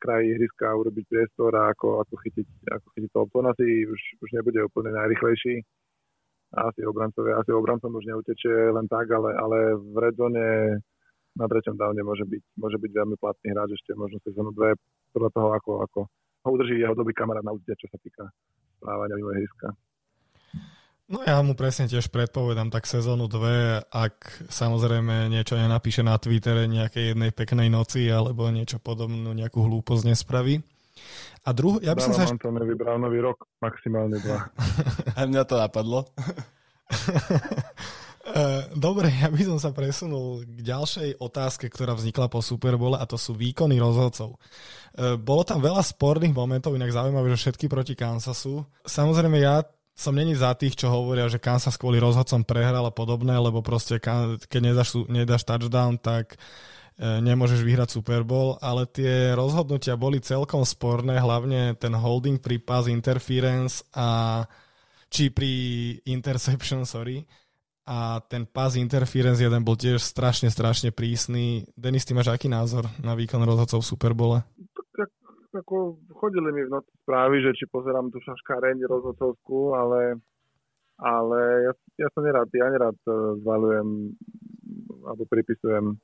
S2: kraji ihriska urobiť priestor a ako, ako chytiť, ako chytiť to On asi už, už nebude úplne najrychlejší. Asi obrancovia, asi obrancom už neutečie len tak, ale, ale v redzone na treťom downe môže byť, môže byť veľmi platný hráč ešte možno sezónu dve podľa toho, ako, ako ho udrží jeho dobrý kamarát na úte, čo sa týka správania mimo ihriska.
S1: No ja mu presne tiež predpovedám tak sezónu 2, ak samozrejme niečo nenapíše na Twittere nejakej jednej peknej noci alebo niečo podobnú, nejakú hlúposť nespraví. A druh, ja by som sa...
S2: Antonovi Brownovi rok, maximálne dva.
S3: A mňa to napadlo.
S1: Eh, dobre, ja by som sa presunul k ďalšej otázke, ktorá vznikla po Superbole a to sú výkony rozhodcov. Eh, bolo tam veľa sporných momentov, inak zaujímavé, že všetky proti Kansasu. Samozrejme, ja som není za tých, čo hovoria, že Kansas kvôli rozhodcom prehral a podobné, lebo proste keď nedáš, nedáš touchdown, tak e, nemôžeš vyhrať Super Bowl, ale tie rozhodnutia boli celkom sporné, hlavne ten holding pri pass interference a či pri interception, sorry, a ten pass interference jeden bol tiež strašne, strašne prísny. Denis, ty máš aký názor na výkon rozhodcov v Super Bowle?
S2: Ako chodili mi v noci správy, že či pozerám tú šaškáreň rozhodcovskú, ale, ale ja, ja sa nerad, ja nerad e, zvalujem alebo pripisujem e,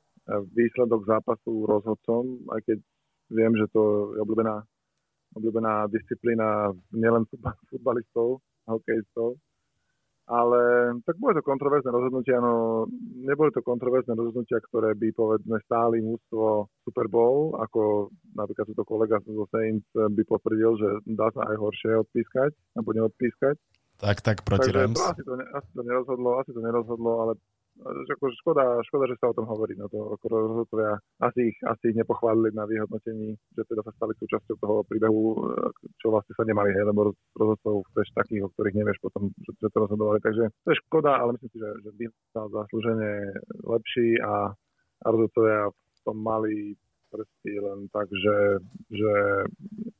S2: výsledok zápasu rozhodcom, aj keď viem, že to je obľúbená, obľúbená disciplína nielen futbalistov, hokejistov, ale tak boli to kontroverzné rozhodnutia, no neboli to kontroverzné rozhodnutia, ktoré by povedzme stáli mústvo Super Bowl, ako napríklad to kolega zo Saints by potvrdil, že dá sa aj horšie odpískať, alebo neodpískať.
S3: Tak, tak, proti Takže Rams.
S2: To asi, to, asi to nerozhodlo, asi to nerozhodlo, ale ako škoda, škoda, že sa o tom hovorí. No to rozhodcovia asi ich, asi ich nepochválili na vyhodnotení, že teda sa stali súčasťou toho príbehu, čo vlastne sa nemali, hej, lebo rozhodcov chceš takých, o ktorých nevieš potom, že, že to rozhodovali. Takže to je škoda, ale myslím si, že, že by sa zaslúžene lepší a, a rozhodcovia v tom mali prsty len tak, že, že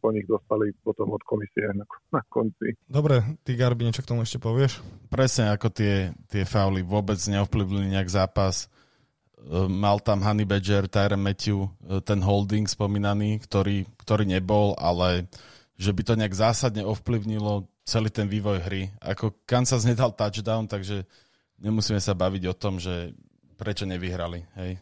S2: po nich dostali potom od komisie na, na konci.
S1: Dobre, ty Garbi, niečo k tomu ešte povieš?
S3: Presne ako tie, tie fauly vôbec neovplyvnili nejak zápas. E, mal tam Honey Badger, Tyron Matthew, e, ten holding spomínaný, ktorý, ktorý nebol, ale že by to nejak zásadne ovplyvnilo celý ten vývoj hry. Ako Kansas nedal touchdown, takže nemusíme sa baviť o tom, že prečo nevyhrali. Hej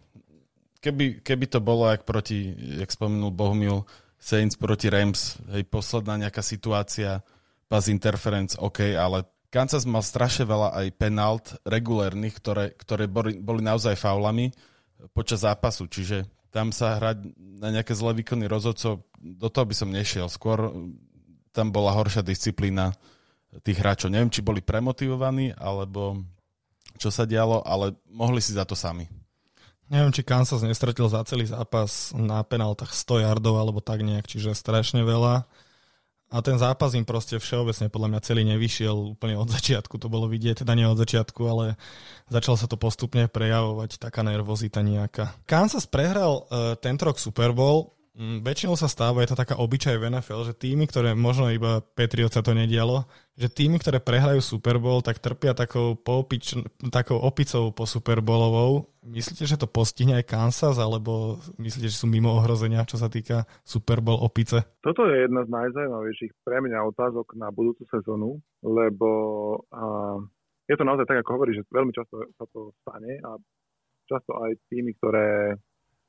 S3: keby, keby to bolo, jak proti, jak spomenul Bohumil, Saints proti Rams, hej, posledná nejaká situácia, pas interference, OK, ale Kansas mal strašne veľa aj penalt regulérnych, ktoré, ktoré boli, boli naozaj faulami počas zápasu, čiže tam sa hrať na nejaké zlé výkony rozhodcov, do toho by som nešiel. Skôr tam bola horšia disciplína tých hráčov. Neviem, či boli premotivovaní, alebo čo sa dialo, ale mohli si za to sami.
S1: Neviem, či Kansas nestratil za celý zápas na penáltach 100 yardov alebo tak nejak, čiže strašne veľa. A ten zápas im proste všeobecne podľa mňa celý nevyšiel úplne od začiatku, to bolo vidieť, teda nie od začiatku, ale začal sa to postupne prejavovať, taká nervozita nejaká. Kansas prehral uh, tento rok Super Bowl, Mm, väčšinou sa stáva, je to taká obyčaj v NFL, že týmy, ktoré možno iba Patriot sa to nedialo, že týmy, ktoré prehrajú Super Bowl, tak trpia takou, poopič, takou opicou po Super Bowlovou. Myslíte, že to postihne aj Kansas, alebo myslíte, že sú mimo ohrozenia, čo sa týka Super Bowl opice?
S2: Toto je jedna z najzaujímavejších pre mňa otázok na budúcu sezónu, lebo a, je to naozaj tak, ako hovorí, že veľmi často sa to stane a často aj týmy, ktoré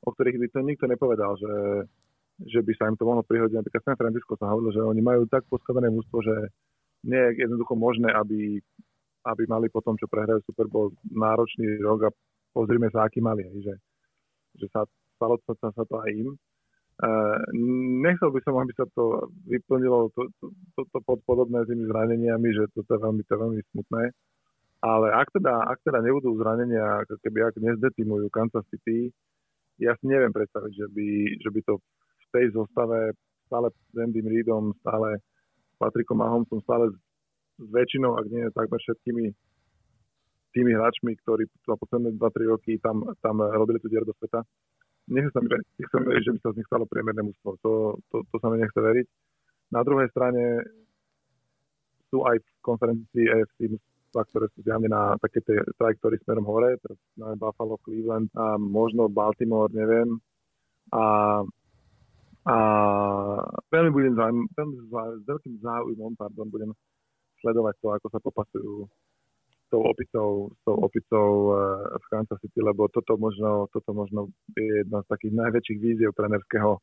S2: o ktorých by to nikto nepovedal, že, že by sa im to mohlo prihodiť. Napríklad San Francisco sa hovorilo, že oni majú tak postavené mústvo, že nie je jednoducho možné, aby, aby mali potom, čo prehrajú Super Bowl, náročný rok a pozrime sa, aký mali. Že, že sa stalo sa, sa to aj im. Uh, nechcel by som, aby sa to vyplnilo to, to, to, to pod podobné tými zraneniami, že to je veľmi, to je veľmi smutné. Ale ak teda, ak teda nebudú zranenia, keby ak nezdetimujú Kansas City, ja si neviem predstaviť, že by, že by to v tej zostave stále s Andym Reidom, stále s Patrickom Mahomsom, stále s väčšinou, ak nie takmer všetkými tými hráčmi, ktorí za posledné 2-3 roky tam, tam robili tú dier do sveta. Nechcem sa mi nechcem veriť, že by sa z nich stalo priemerné mústvo. To, to, to sa mi nechce veriť. Na druhej strane sú aj v konferencii AFC ktoré sú zjavne na také tej trajektórii smerom hore, teraz na Buffalo, Cleveland a možno Baltimore, neviem. A, a veľmi budem záujem, veľmi s veľkým záujmom pardon, budem sledovať to, ako sa popasujú tou opicou, s tou opicou uh, v Kansas City, lebo toto možno, toto možno je jedna z takých najväčších víziev trenerského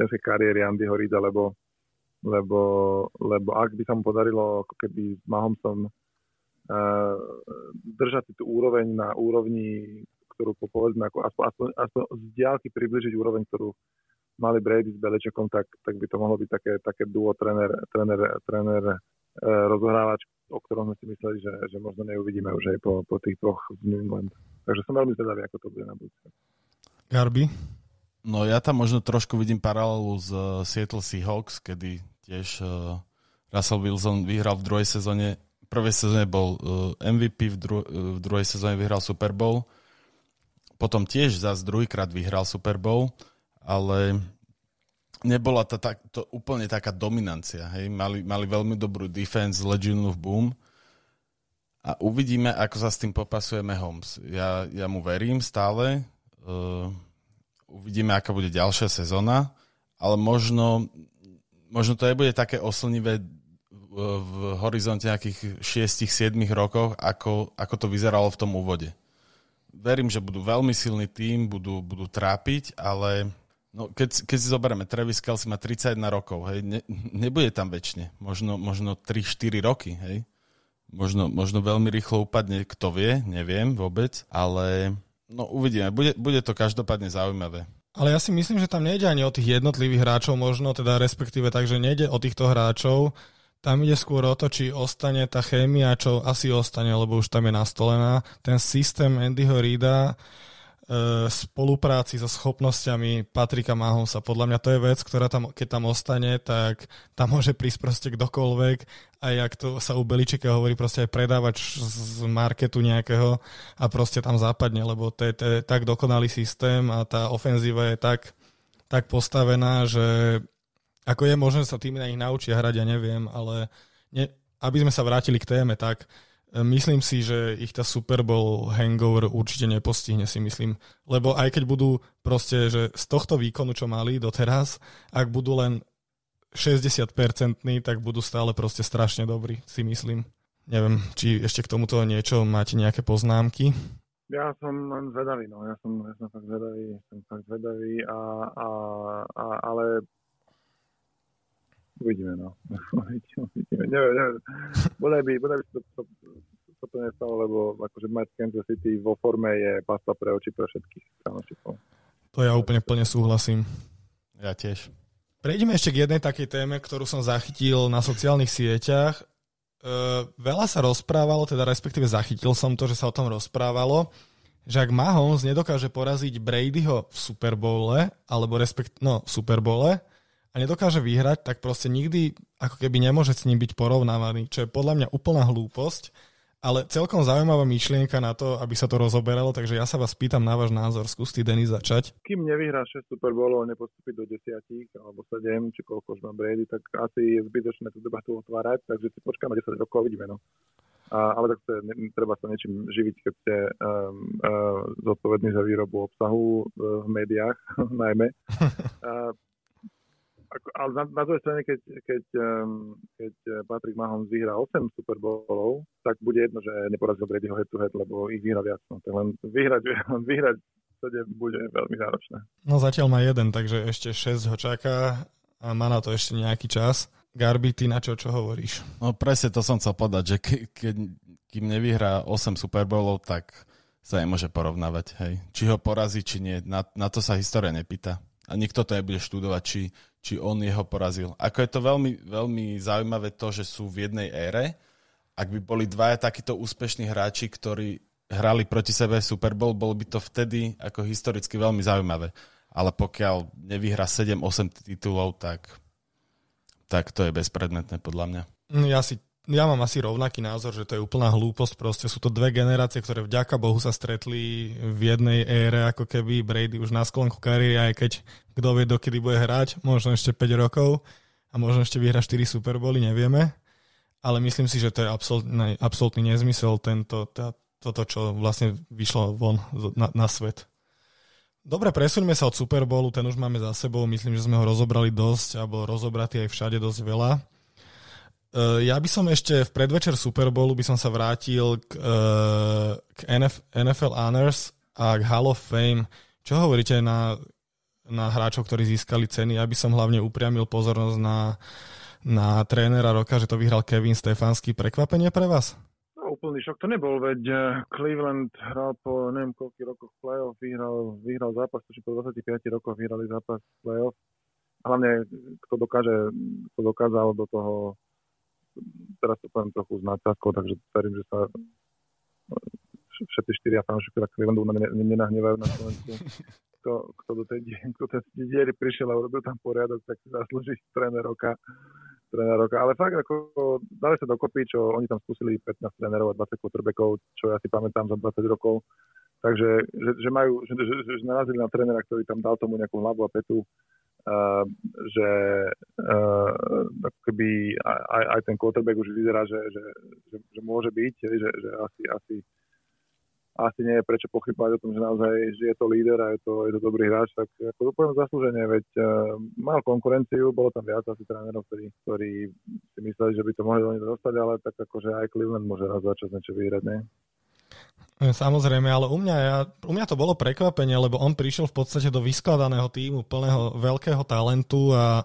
S2: kariéry Andyho Rida, lebo lebo, lebo ak by sa mu podarilo ako keby s Mahomesom držať tú úroveň na úrovni, ktorú povedzme, ako aspoň, aspoň, aspoň z diálky približiť úroveň, ktorú mali Brady s Belečekom, tak, tak by to mohlo byť také, také duo tréner, tréner, tréner e, rozohrávač, o ktorom sme si mysleli, že, že možno neuvidíme už aj po, po tých dvoch z New England. Takže som veľmi zvedavý, ako to bude na budúce.
S1: Garby?
S3: No ja tam možno trošku vidím paralelu z Seattle Seahawks, kedy tiež uh, Russell Wilson vyhral v druhej sezóne prvej sezóne bol uh, MVP, v, dru- v druhej sezóne vyhral Super Bowl. Potom tiež zase druhýkrát vyhral Super Bowl, ale nebola to, tak, to úplne taká dominancia. Hej? Mali, mali veľmi dobrú defense, Legion of Boom a uvidíme, ako sa s tým popasujeme Holmes. Ja, ja mu verím stále. Uh, uvidíme, aká bude ďalšia sezóna, ale možno, možno to nebude také oslnivé v horizonte nejakých 6-7 rokov, ako, ako to vyzeralo v tom úvode. Verím, že budú veľmi silný tým, budú, budú trápiť, ale no, keď, keď si zoberieme, Travis Kelsey má 31 rokov, hej, ne, nebude tam väčšine, možno, možno 3-4 roky, hej. možno, možno veľmi rýchlo upadne, kto vie, neviem vôbec, ale no uvidíme, bude, bude to každopádne zaujímavé.
S1: Ale ja si myslím, že tam nejde ani o tých jednotlivých hráčov možno, teda respektíve takže nejde o týchto hráčov, tam ide skôr o to, či ostane tá chémia, čo asi ostane, lebo už tam je nastolená. Ten systém Andyho Rida, spolupráci so schopnosťami Patrika Mahomesa. Podľa mňa to je vec, ktorá tam, keď tam ostane, tak tam môže prísť proste kdokoľvek a jak to sa u Beličeka hovorí, proste aj predávač z marketu nejakého a proste tam západne, lebo to je, to je tak dokonalý systém a tá ofenzíva je tak, tak postavená, že ako je možné sa tým na nich naučia hrať, ja neviem, ale ne, aby sme sa vrátili k téme, tak Myslím si, že ich tá Super Bowl hangover určite nepostihne, si myslím. Lebo aj keď budú proste, že z tohto výkonu, čo mali doteraz, ak budú len 60-percentní, tak budú stále proste strašne dobrí, si myslím. Neviem, či ešte k tomuto niečo máte nejaké poznámky?
S2: Ja som len zvedavý, no. Ja som, ja som fakt zvedavý, som fakt zvedavý, a, a, a, ale Uvidíme, no. Uvidíme, neviem, neviem. Bodaj by, bodaj by to, to, to, to nestalo, lebo akože mať Kansas City vo forme je pasta pre oči pre všetkých fanúšikov.
S1: To ja úplne plne súhlasím.
S3: Ja tiež.
S1: Prejdeme ešte k jednej takej téme, ktorú som zachytil na sociálnych sieťach. E, veľa sa rozprávalo, teda respektíve zachytil som to, že sa o tom rozprávalo, že ak Mahomes nedokáže poraziť Bradyho v Super Bowle, alebo respekt, no, v Super Bowle, a nedokáže vyhrať, tak proste nikdy ako keby nemôže s ním byť porovnávaný, čo je podľa mňa úplná hlúposť, ale celkom zaujímavá myšlienka na to, aby sa to rozoberalo, takže ja sa vás pýtam na váš názor, skús ty Denis začať.
S2: Kým nevyhrá 6 Super Bowlov a nepostupí do 10 alebo 7, či koľko už má Brady, tak asi je zbytočné tú debatu otvárať, takže si počkáme 10 rokov a vidíme. No. A, ale tak to je, treba sa niečím živiť, keď ste um, uh, zodpovední za výrobu obsahu uh, v médiách najmä. Uh, ale na, na druhej strane, keď, keď, um, keď eh, Patrick Mahomes vyhrá 8 Super Bowlov, tak bude jedno, že neporazil Bradyho head to head, lebo ich vyhrá viac. No, tak len vyhrať, vyhrať 7 bude veľmi náročné.
S1: No zatiaľ má jeden, takže ešte 6 ho čaká a má na to ešte nejaký čas. Garby, ty na čo, čo hovoríš?
S3: No presne to som chcel povedať, že ke, keď, kým nevyhrá 8 Super Bowlov, tak sa nemôže porovnávať. Hej. Či ho porazí, či nie. Na, na to sa história nepýta. A nikto to nebude študovať, či, či on jeho porazil. Ako je to veľmi, veľmi zaujímavé to, že sú v jednej ére. Ak by boli dvaja takíto úspešní hráči, ktorí hrali proti sebe Super Bowl, bolo by to vtedy ako historicky veľmi zaujímavé. Ale pokiaľ nevyhra 7-8 titulov, tak, tak to je bezpredmetné podľa mňa.
S1: Ja si ja mám asi rovnaký názor, že to je úplná hlúposť. Proste sú to dve generácie, ktoré vďaka Bohu sa stretli v jednej ére, ako keby Brady už na sklonku kariéry, aj keď kto vie, dokedy bude hrať, možno ešte 5 rokov a možno ešte vyhra 4 Super Bowly, nevieme. Ale myslím si, že to je absolútny, absolútny nezmysel tento, tá, toto, čo vlastne vyšlo von na, na svet. Dobre, presuňme sa od Super Bowlu, ten už máme za sebou, myslím, že sme ho rozobrali dosť, alebo rozobratý aj všade dosť veľa. Uh, ja by som ešte v predvečer Super Bowlu by som sa vrátil k, uh, k NF, NFL Honors a k Hall of Fame. Čo hovoríte na, na hráčov, ktorí získali ceny? Ja by som hlavne upriamil pozornosť na, na trénera roka, že to vyhral Kevin Stefanský. Prekvapenie pre vás?
S2: No, úplný šok to nebol, veď eh, Cleveland hral po neviem koľkých rokoch playoff, vyhral, vyhral zápas, či po 25 rokoch vyhrali zápas playoff. Hlavne, kto dokáže, kto dokázal do toho teraz to poviem trochu s nadsázkou, takže verím, že sa všetci štyria fanúšikovia Clevelandu na mňa nenahnevajú na Slovensku. Kto, kto do tej, kto tej diery prišiel a urobil tam poriadok, tak si zaslúži tréner roka. Tréner roka. Ale fakt, ako dali sa dokopy, čo oni tam skúsili 15 trénerov a 20 quarterbackov, čo ja si pamätám za 20 rokov. Takže, že, že majú, že, že, že, že narazili na trénera, ktorý tam dal tomu nejakú hlavu a petu Uh, že uh, keby aj, aj ten quarterback už vyzerá, že, že, že, že môže byť, že, že asi, asi, asi nie je prečo pochybovať o tom, že naozaj že je to líder a je to, je to dobrý hráč, tak ako to poviem zaslúženie, veď uh, mal konkurenciu, bolo tam viac asi trénerov, ktorí, ktorí si mysleli, že by to mohli do dostať, ale tak akože aj Cleveland môže raz začať niečo vyhrať, nie?
S1: Samozrejme, ale u mňa, ja, u mňa to bolo prekvapenie, lebo on prišiel v podstate do vyskladaného týmu plného veľkého talentu a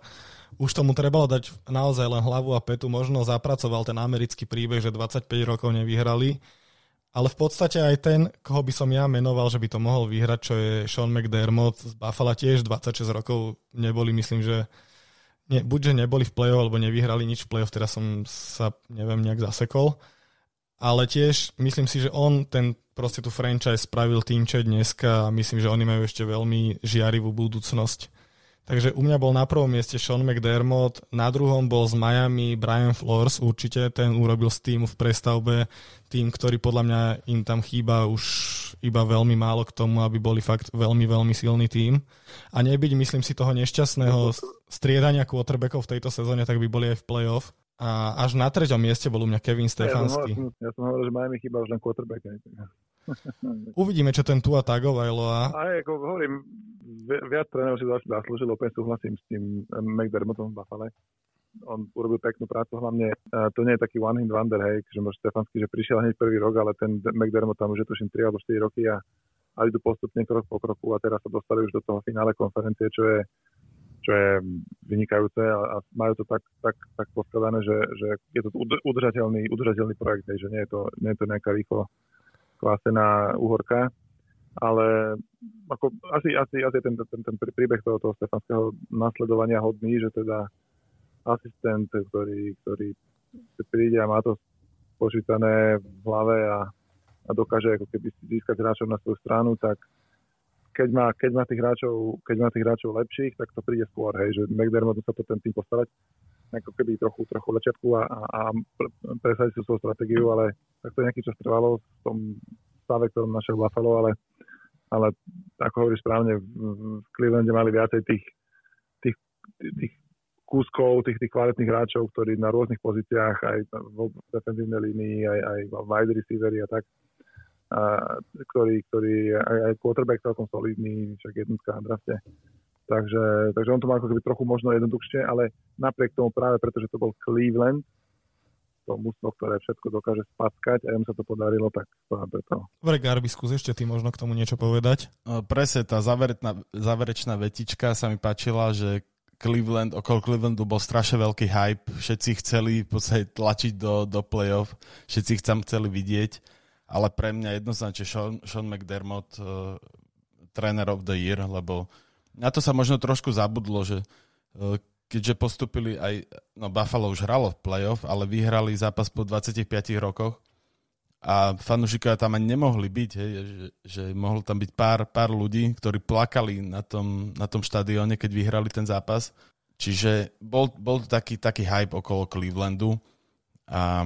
S1: už tomu trebalo dať naozaj len hlavu a petu, možno zapracoval ten americký príbeh, že 25 rokov nevyhrali, ale v podstate aj ten, koho by som ja menoval, že by to mohol vyhrať, čo je Sean McDermott z Buffalo, tiež 26 rokov neboli, myslím, že ne, buď, neboli v play-off, alebo nevyhrali nič v play-off, teraz som sa, neviem, nejak zasekol. Ale tiež myslím si, že on ten proste tu franchise spravil tým, čo je dneska a myslím, že oni majú ešte veľmi žiarivú budúcnosť. Takže u mňa bol na prvom mieste Sean McDermott, na druhom bol z Miami Brian Flores, určite ten urobil z týmu v prestavbe tým, ktorý podľa mňa im tam chýba už iba veľmi málo k tomu, aby boli fakt veľmi, veľmi silný tým. A nebyť, myslím si, toho nešťastného striedania quarterbackov v tejto sezóne, tak by boli aj v playoff. A až na treťom mieste bol u mňa Kevin Stefanský.
S2: Ja, ja som hovoril, že Miami chýba už len quarterback.
S1: Uvidíme, čo ten Tua Tagovailoa.
S2: A ako hovorím, viac trénerov si zaslúžil, opäť súhlasím s tým eh, McDermottom v Buffale. On urobil peknú prácu, hlavne uh, to nie je taký one hit wonder, hej, že môže Stefanský, že prišiel hneď prvý rok, ale ten McDermott tam už je tuším 3 alebo 4 roky a, a idú postupne krok po kroku a teraz sa dostali už do toho finále konferencie, čo je čo je vynikajúce a, a majú to tak, tak, tak poskladané, že, že je to udržateľný, udržateľný projekt, že nie je to, nie je to nejaká rýchlo kvásená uhorka ale ako, asi, asi, asi ten, ten, ten príbeh toho, toho Stefanského nasledovania hodný, že teda asistent, ktorý, ktorý príde a má to počítané v hlave a, a dokáže ako keby získať hráčov na svoju stranu, tak keď má, keď má, tých hráčov, keď má tých hráčov lepších, tak to príde skôr, hej, že McDermott sa to ten tým postarať ako keby trochu, trochu začiatku a, a, presadiť svoju stratégiu, ale tak to nejaký čas trvalo v tom stave, ktorom našiel Buffalo, ale ale ako hovoríš správne, v Clevelande mali viacej tých, tých, tých kúskov, tých, tých kvalitných hráčov, ktorí na rôznych pozíciách, aj v defenzívnej línii, aj, aj wide receivery a tak, a, ktorý, ktorý aj, aj quarterback celkom solidný, však jednotka na drafte. Takže, takže on to má ako keby trochu možno jednoduchšie, ale napriek tomu práve preto, že to bol Cleveland, to mústvo, ktoré všetko dokáže spackať a im sa to podarilo, tak práve preto.
S1: Dobre, Garby, skús ešte ty možno k tomu niečo povedať.
S3: No, presne, tá záverečná, záverečná vetička sa mi páčila, že Cleveland, okolo Clevelandu bol strašne veľký hype, všetci chceli v podstate tlačiť do, do playoff, všetci tam chceli vidieť, ale pre mňa jednoznačne Sean, Sean McDermott uh, trainer of the year, lebo na to sa možno trošku zabudlo, že uh, keďže postupili aj, no Buffalo už hralo v playoff, ale vyhrali zápas po 25 rokoch a fanúšikovia tam ani nemohli byť, hej, že, že mohol tam byť pár, pár ľudí, ktorí plakali na tom, na tom štadióne, keď vyhrali ten zápas. Čiže bol, bol taký, taký hype okolo Clevelandu a,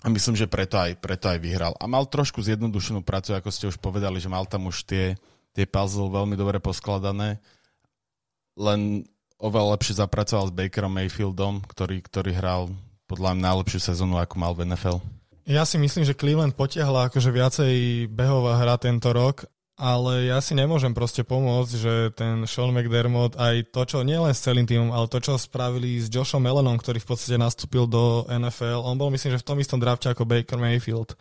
S3: a myslím, že preto aj, preto aj vyhral. A mal trošku zjednodušenú prácu, ako ste už povedali, že mal tam už tie, tie puzzle veľmi dobre poskladané. Len oveľa lepšie zapracoval s Bakerom Mayfieldom, ktorý, ktorý hral podľa mňa najlepšiu sezónu, ako mal v NFL.
S1: Ja si myslím, že Cleveland potiahla akože viacej behová hra tento rok, ale ja si nemôžem proste pomôcť, že ten Sean McDermott aj to, čo nielen s celým týmom, ale to, čo spravili s Joshom Melonom, ktorý v podstate nastúpil do NFL, on bol myslím, že v tom istom drafte ako Baker Mayfield.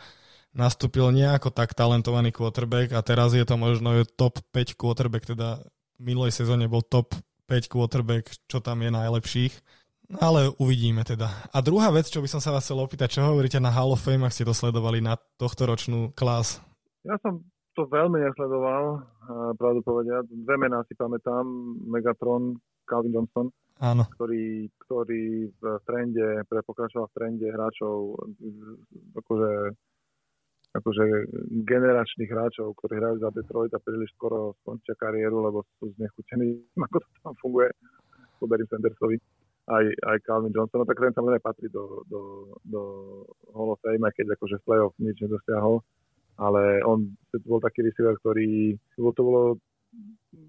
S1: Nastúpil nejako tak talentovaný quarterback a teraz je to možno top 5 quarterback, teda v minulej sezóne bol top 5 quarterback, čo tam je najlepších. Ale uvidíme teda. A druhá vec, čo by som sa vás chcel opýtať, čo hovoríte na Hall of Fame, ak ste to sledovali na tohto ročnú klas?
S2: Ja som to veľmi nesledoval, pravdu povediať. Dve mená si pamätám, Megatron, Calvin Johnson,
S1: Áno.
S2: Ktorý, ktorý v trende, pre pokračoval v trende hráčov akože akože generačných hráčov, ktorí hrajú za Detroit a príliš skoro skončia kariéru, lebo sú znechutení, ako to tam funguje. Poberím Sandersovi aj, aj Calvin Johnson, no tak ten samozrejme patrí do, do, do Hall of Fame, keď akože v playoff nič nedosiahol, ale on bol taký receiver, ktorý, to bolo,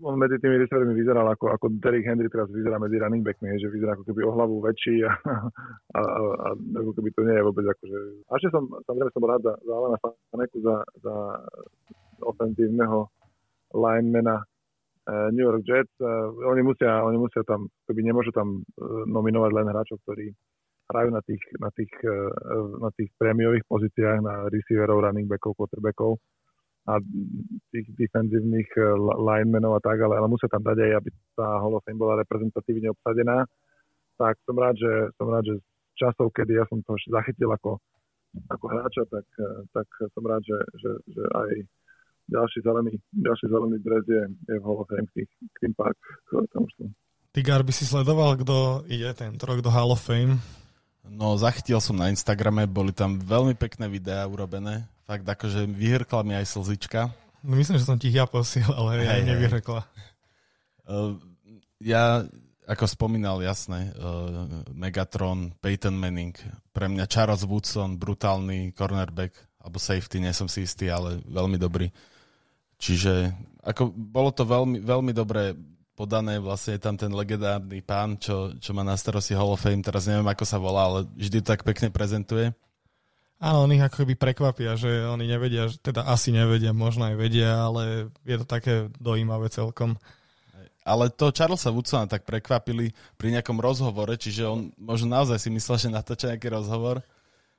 S2: on medzi tými receivermi vyzeral ako, ako Derrick Henry teraz vyzerá medzi running backmi, že vyzerá ako keby o hlavu väčší a, a, a, a ako keby to nie je vôbec akože... A ešte som, samozrejme som rád za, za Alana Faneku, za, za ofenzívneho linemana uh, New York Jets. Uh, oni, musia, oni musia tam, keby nemôžu tam uh, nominovať len hráčov, ktorí hrajú na tých, na tých, na tých prémiových pozíciách, na receiverov, running backov, quarterbackov a tých defenzívnych eh, linemenov a tak, ale, ale musia tam dať aj, aby tá Hall of Fame bola reprezentatívne obsadená. tak som rád, že, som rád, že z časov, kedy ja som to zachytil ako, ako hráča, tak, tak som rád, že, že, že aj ďalší zelený, ďalší zelený dres je, je v Hall of Fame Green Park, ktoré tam sú.
S1: Tigar, by si sledoval, kto ide tento rok do Hall of Fame?
S3: No, zachytil som na Instagrame, boli tam veľmi pekné videá urobené. Fakt akože vyhrkla mi aj slzička.
S1: No myslím, že som ti ja posiel, ale hej, aj nevyhrkla.
S3: Uh, ja, ako spomínal, jasné, uh, Megatron, Peyton Manning, pre mňa Charles Woodson, brutálny cornerback, alebo safety, nie som si istý, ale veľmi dobrý. Čiže ako bolo to veľmi, veľmi dobre podané, vlastne je tam ten legendárny pán, čo, čo má na starosti Hall of Fame, teraz neviem, ako sa volá, ale vždy to tak pekne prezentuje.
S1: Áno, oni ako keby prekvapia, že oni nevedia, že teda asi nevedia, možno aj vedia, ale je to také dojímavé celkom.
S3: Ale to Charlesa Woodsona tak prekvapili pri nejakom rozhovore, čiže on možno naozaj si myslel, že natáča nejaký rozhovor.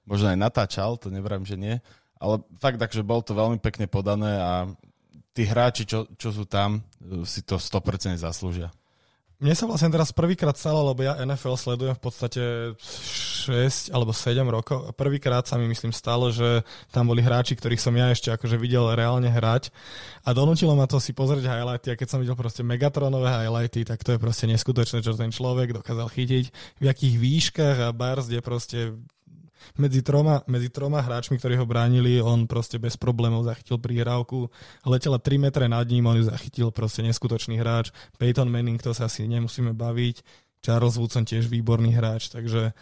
S3: Možno aj natáčal, to nevrám, že nie. Ale fakt, takže bol to veľmi pekne podané a tí hráči, čo, čo sú tam, si to 100% zaslúžia.
S1: Mne sa vlastne teraz prvýkrát stalo, lebo ja NFL sledujem v podstate 6 alebo 7 rokov. Prvýkrát sa mi myslím stalo, že tam boli hráči, ktorých som ja ešte akože videl reálne hrať a donútilo ma to si pozrieť highlighty a keď som videl proste Megatronové highlighty, tak to je proste neskutočné, čo ten človek dokázal chytiť, v akých výškach a bars, kde proste medzi troma, medzi troma hráčmi, ktorí ho bránili, on proste bez problémov zachytil prihrávku. Letela 3 metre nad ním, on ju zachytil, proste neskutočný hráč. Peyton Manning, to sa asi nemusíme baviť. Charles Woodson tiež výborný hráč, takže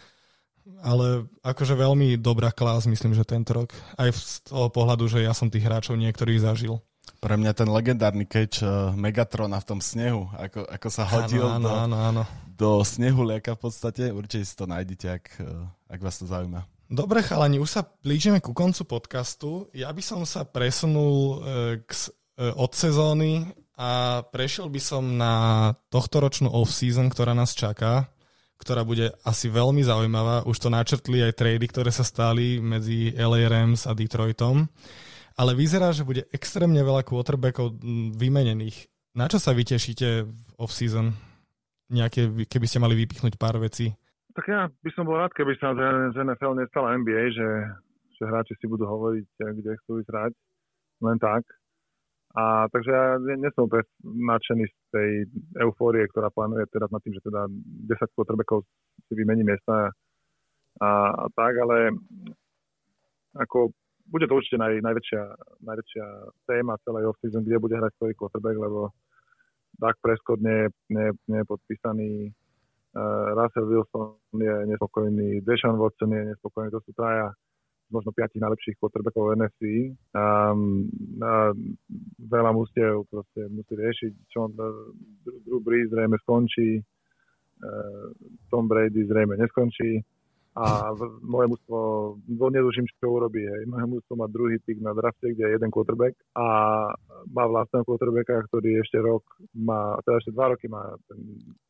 S1: ale akože veľmi dobrá klás, myslím, že tento rok. Aj z toho pohľadu, že ja som tých hráčov niektorých zažil.
S3: Pre mňa ten legendárny catch uh, Megatrona v tom snehu, ako, ako sa hodil
S1: áno,
S3: do,
S1: áno, áno.
S3: do snehu lieka v podstate, určite si to nájdete, ak, uh, ak vás to zaujíma.
S1: Dobre chalani, už sa blížime ku koncu podcastu. Ja by som sa presunul uh, k, uh, od sezóny a prešiel by som na tohtoročnú off-season, ktorá nás čaká ktorá bude asi veľmi zaujímavá. Už to načrtli aj trady, ktoré sa stali medzi LA Rams a Detroitom ale vyzerá, že bude extrémne veľa quarterbackov vymenených. Na čo sa vytešíte v off-season? Nejaké, keby ste mali vypichnúť pár vecí.
S2: Tak ja by som bol rád, keby sa z NFL nestala NBA, že, že hráči si budú hovoriť, kde chcú ísť hrať. Len tak. A takže ja nie som úplne nadšený z tej eufórie, ktorá plánuje teraz nad tým, že teda 10 quarterbackov si vymení miesta a, a tak, ale ako bude to určite naj, najväčšia, najväčšia téma celej off-season, kde bude hrať ktorý quarterback, lebo Dak Prescott nie, nie, nie je podpísaný, uh, Russell Wilson je nespokojný, Deshaun Watson je nespokojný, to sú traja možno piatich najlepších quarterbackov NFC. Um, a veľa musiev proste musí riešiť, čo on, Drew Brees zrejme skončí, uh, Tom Brady zrejme neskončí a moje mústvo, neduším, čo urobí. Hej. Moje mústvo má druhý pick na drafte, kde je jeden quarterback a má vlastného quarterbacka, ktorý ešte rok má, teda ešte dva roky má ten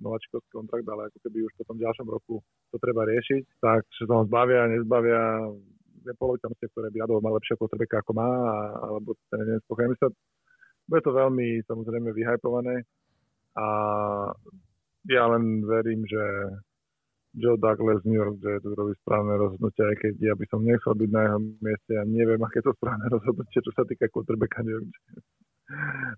S2: nováčikovský kontrakt, ale ako keby už po tom ďalšom roku to treba riešiť, tak sa ho zbavia, nezbavia, je polovica mústiev, ktoré by Adol mal lepšieho quarterbacka ako má, alebo ten je nespokojný. Bude to veľmi samozrejme vyhypované a ja len verím, že Joe Douglas New York Jets robí správne rozhodnutie, aj keď ja by som nechcel byť na jeho mieste a neviem, aké to správne rozhodnutie, čo sa týka quarterbacka New York Jets.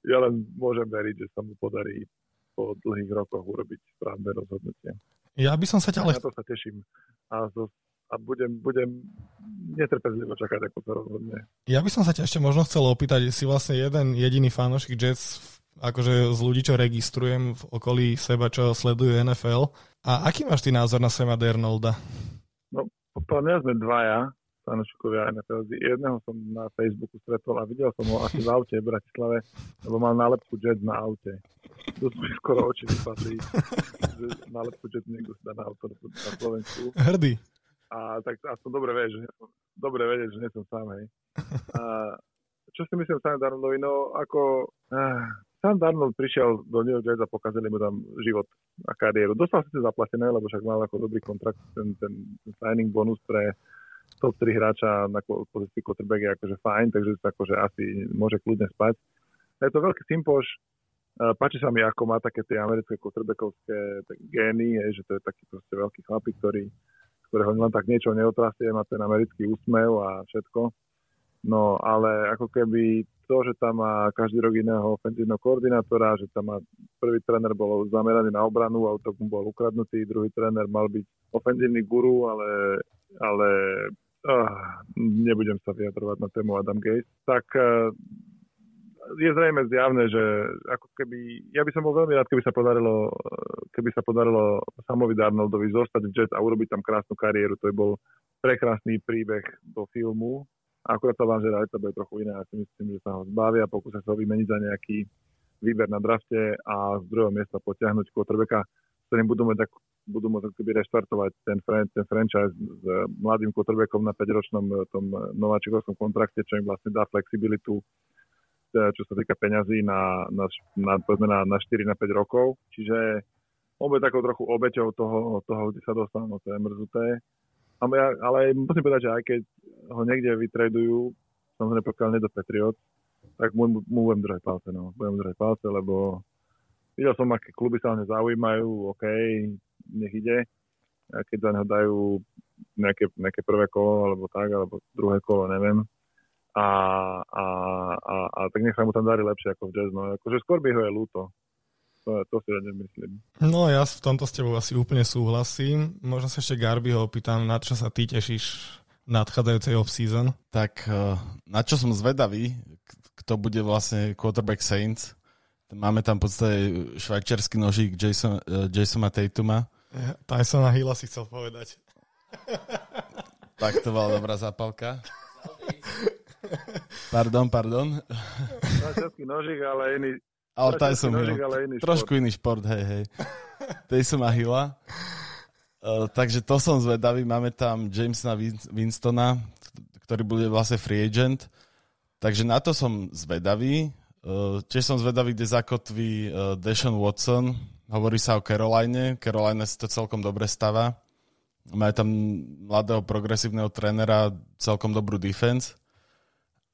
S2: Ja len môžem veriť, že sa mu podarí po dlhých rokoch urobiť správne rozhodnutie.
S1: Ja by som sa ťa ale...
S2: Ja to sa teším. A, to, a budem, budem netrpezlivo čakať, ako to rozhodne.
S1: Ja by som sa ťa ešte možno chcel opýtať, si vlastne jeden jediný fanošik Jets akože z ľudí, čo registrujem v okolí seba, čo sledujú NFL. A aký máš ty názor na Sema Dernolda?
S2: No, podľa mňa sme dvaja fanúšikovia NFL. Jedného som na Facebooku stretol a videl som ho asi v aute v Bratislave, lebo mal nálepku Jet na aute. Tu mi skoro oči vypadli, že nálepku Jet niekto dá na auto na Slovensku.
S1: Hrdý.
S2: A tak aspoň dobre vieš, že dobre vedieť, že nie som sám, hej. A čo si myslím Sam Darnoldovi, no ako... Ah, Sam Darnold prišiel do New York Jets a pokazili mu tam život a kariéru. Dostal si zaplatené, lebo však mal ako dobrý kontrakt, ten, ten, signing bonus pre top 3 hráča na pozícii quarterback je akože fajn, takže akože asi môže kľudne spať. Je to veľký sympoš, páči sa mi, ako má také tie americké quarterbackovské gény, hej, že to je taký proste veľký chlapík, ktorý, ktorého len tak niečo neotrasie, má ten americký úsmev a všetko. No, ale ako keby to, že tam má každý rok iného ofenzívneho koordinátora, že tam má prvý tréner bol zameraný na obranu, auto mu bol ukradnutý, druhý tréner mal byť ofenzívny guru, ale, ale uh, nebudem sa vyjadrovať na tému Adam Gates, tak uh, je zrejme zjavné, že ako keby, ja by som bol veľmi rád, keby sa podarilo, keby sa podarilo Samovi Darnoldovi zostať v Jets a urobiť tam krásnu kariéru. To je bol prekrásny príbeh do filmu. A akurát sa vám, že to bude trochu iné. Ja si myslím, že sa ho zbavia, pokúsia sa ho vymeniť za nejaký výber na drafte a z druhého miesta potiahnuť quarterbacka, s ktorým budú tak, budú môcť keby reštartovať ten, ten franchise s mladým quarterbackom na 5-ročnom tom nováčikovskom kontrakte, čo im vlastne dá flexibilitu E, čo sa týka peňazí na, na, na, na, na 4 na 5 rokov. Čiže on bude takou trochu obeťou toho, toho kde sa dostanú, to je mrzuté. Ale, ale musím povedať, že aj keď ho niekde vytradujú, samozrejme pokiaľ nie do Patriot, tak mu, mu budem držať palce, no. Budem držať palce, lebo videl som, aké kluby sa ho nezaujímajú, OK, nech ide. A keď za neho dajú nejaké, nejaké prvé kolo, alebo tak, alebo druhé kolo, neviem, a, a, a, a tak nech sa mu tam darí lepšie ako v jazz. No, akože skôr by ho je ľúto. To, to si ja nemyslím.
S1: No ja v tomto s tebou asi úplne súhlasím. Možno sa ešte Garby ho opýtam, na čo sa ty tešíš nadchádzajúcej off-season?
S3: Tak eh, na čo som zvedavý, kto bude vlastne quarterback Saints. Máme tam v podstate švajčiarsky nožík Jason, uh, Jasona Tatuma.
S1: Tysona Hilla si chcel povedať.
S3: tak to bola dobrá zápalka. Pardon, pardon.
S2: Švajčiarsky nožík, ale iný.
S3: Ale Tyson nožík, ale iný Trošku iný šport, hej, hej. Tyson a Hilla. Uh, takže to som zvedavý. Máme tam Jamesa Winstona, ktorý bude vlastne free agent. Takže na to som zvedavý. Uh, tiež som zvedavý, kde zakotví uh, Deshaun Watson. Hovorí sa o Caroline. Caroline si to celkom dobre stáva. Majú tam mladého progresívneho trénera, celkom dobrú defense.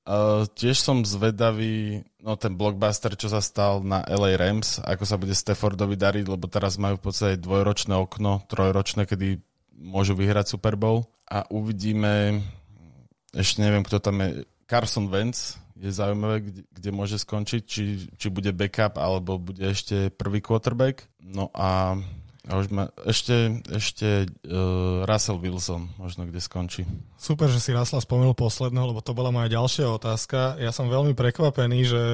S3: Uh, tiež som zvedavý, no ten blockbuster, čo sa stal na LA Rams, ako sa bude Staffordovi dariť, lebo teraz majú v podstate dvojročné okno, trojročné, kedy môžu vyhrať Super Bowl a uvidíme, ešte neviem, kto tam je, Carson Wentz je zaujímavé, kde, kde môže skončiť, či, či bude backup, alebo bude ešte prvý quarterback. No a a už ma, ešte, ešte uh, Russell Wilson možno kde skončí.
S1: Super, že si Russell spomenul posledného, lebo to bola moja ďalšia otázka. Ja som veľmi prekvapený, že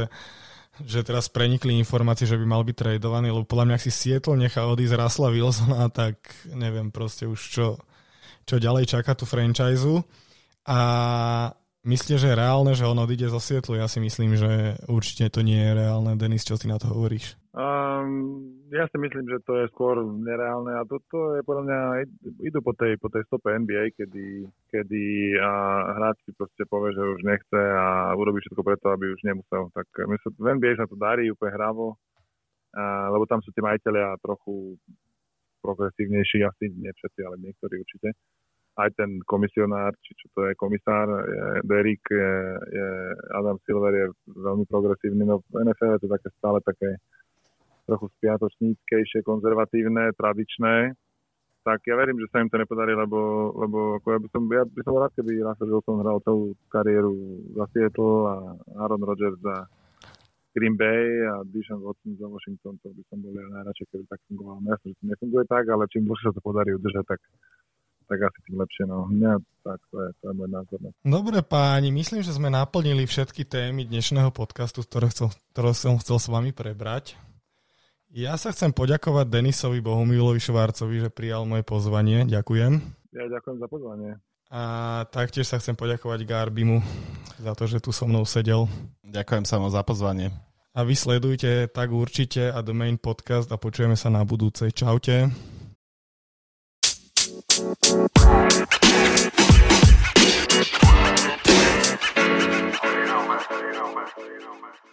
S1: že teraz prenikli informácie, že by mal byť tradovaný, lebo podľa mňa, ak si Seattle nechá odísť Russella Wilsona, tak neviem proste už čo, čo ďalej čaká tú franchise. A myslíte, že je reálne, že on odíde zo Seattle? Ja si myslím, že určite to nie je reálne. Denis, čo si na to hovoríš?
S2: Um, ja si myslím, že to je skôr nereálne a toto je podľa mňa, idú po tej, po tej stope NBA, kedy, kedy a hráč si proste povie, že už nechce a urobí všetko preto, aby už nemusel. Tak myslím, v NBA sa to darí úplne hravo, a, lebo tam sú tie majiteľia trochu progresívnejší, asi nie všetci, ale niektorí určite. Aj ten komisionár, či čo to je komisár, je Derek, je, je Adam Silver je veľmi progresívny, no v NFL je to také stále také trochu spiatočníckejšie, konzervatívne, tradičné, tak ja verím, že sa im to nepodarí, lebo, lebo ako ja by som, ja by som rád, keby Russell Wilson hral celú kariéru za Seattle a Aaron Rodgers za Green Bay a Deshaun Watson za Washington, to by som bol ja najradšej, keby tak fungoval. Jasne, že to nefunguje tak, ale čím dlhšie sa to podarí udržať, tak, tak asi tým lepšie. No. Mňa, tak to je, to je môj názor. No.
S1: Dobre páni, myslím, že sme naplnili všetky témy dnešného podcastu, ktoré, chcel, ktoré som chcel s vami prebrať. Ja sa chcem poďakovať Denisovi Bohumilovi Švárcovi, že prijal moje pozvanie. Ďakujem.
S2: Ja ďakujem za pozvanie.
S1: A taktiež sa chcem poďakovať Garbimu za to, že tu so mnou sedel.
S3: Ďakujem sa za pozvanie.
S1: A vy sledujte tak určite a The Main Podcast a počujeme sa na budúcej. Čaute. You know, man. You.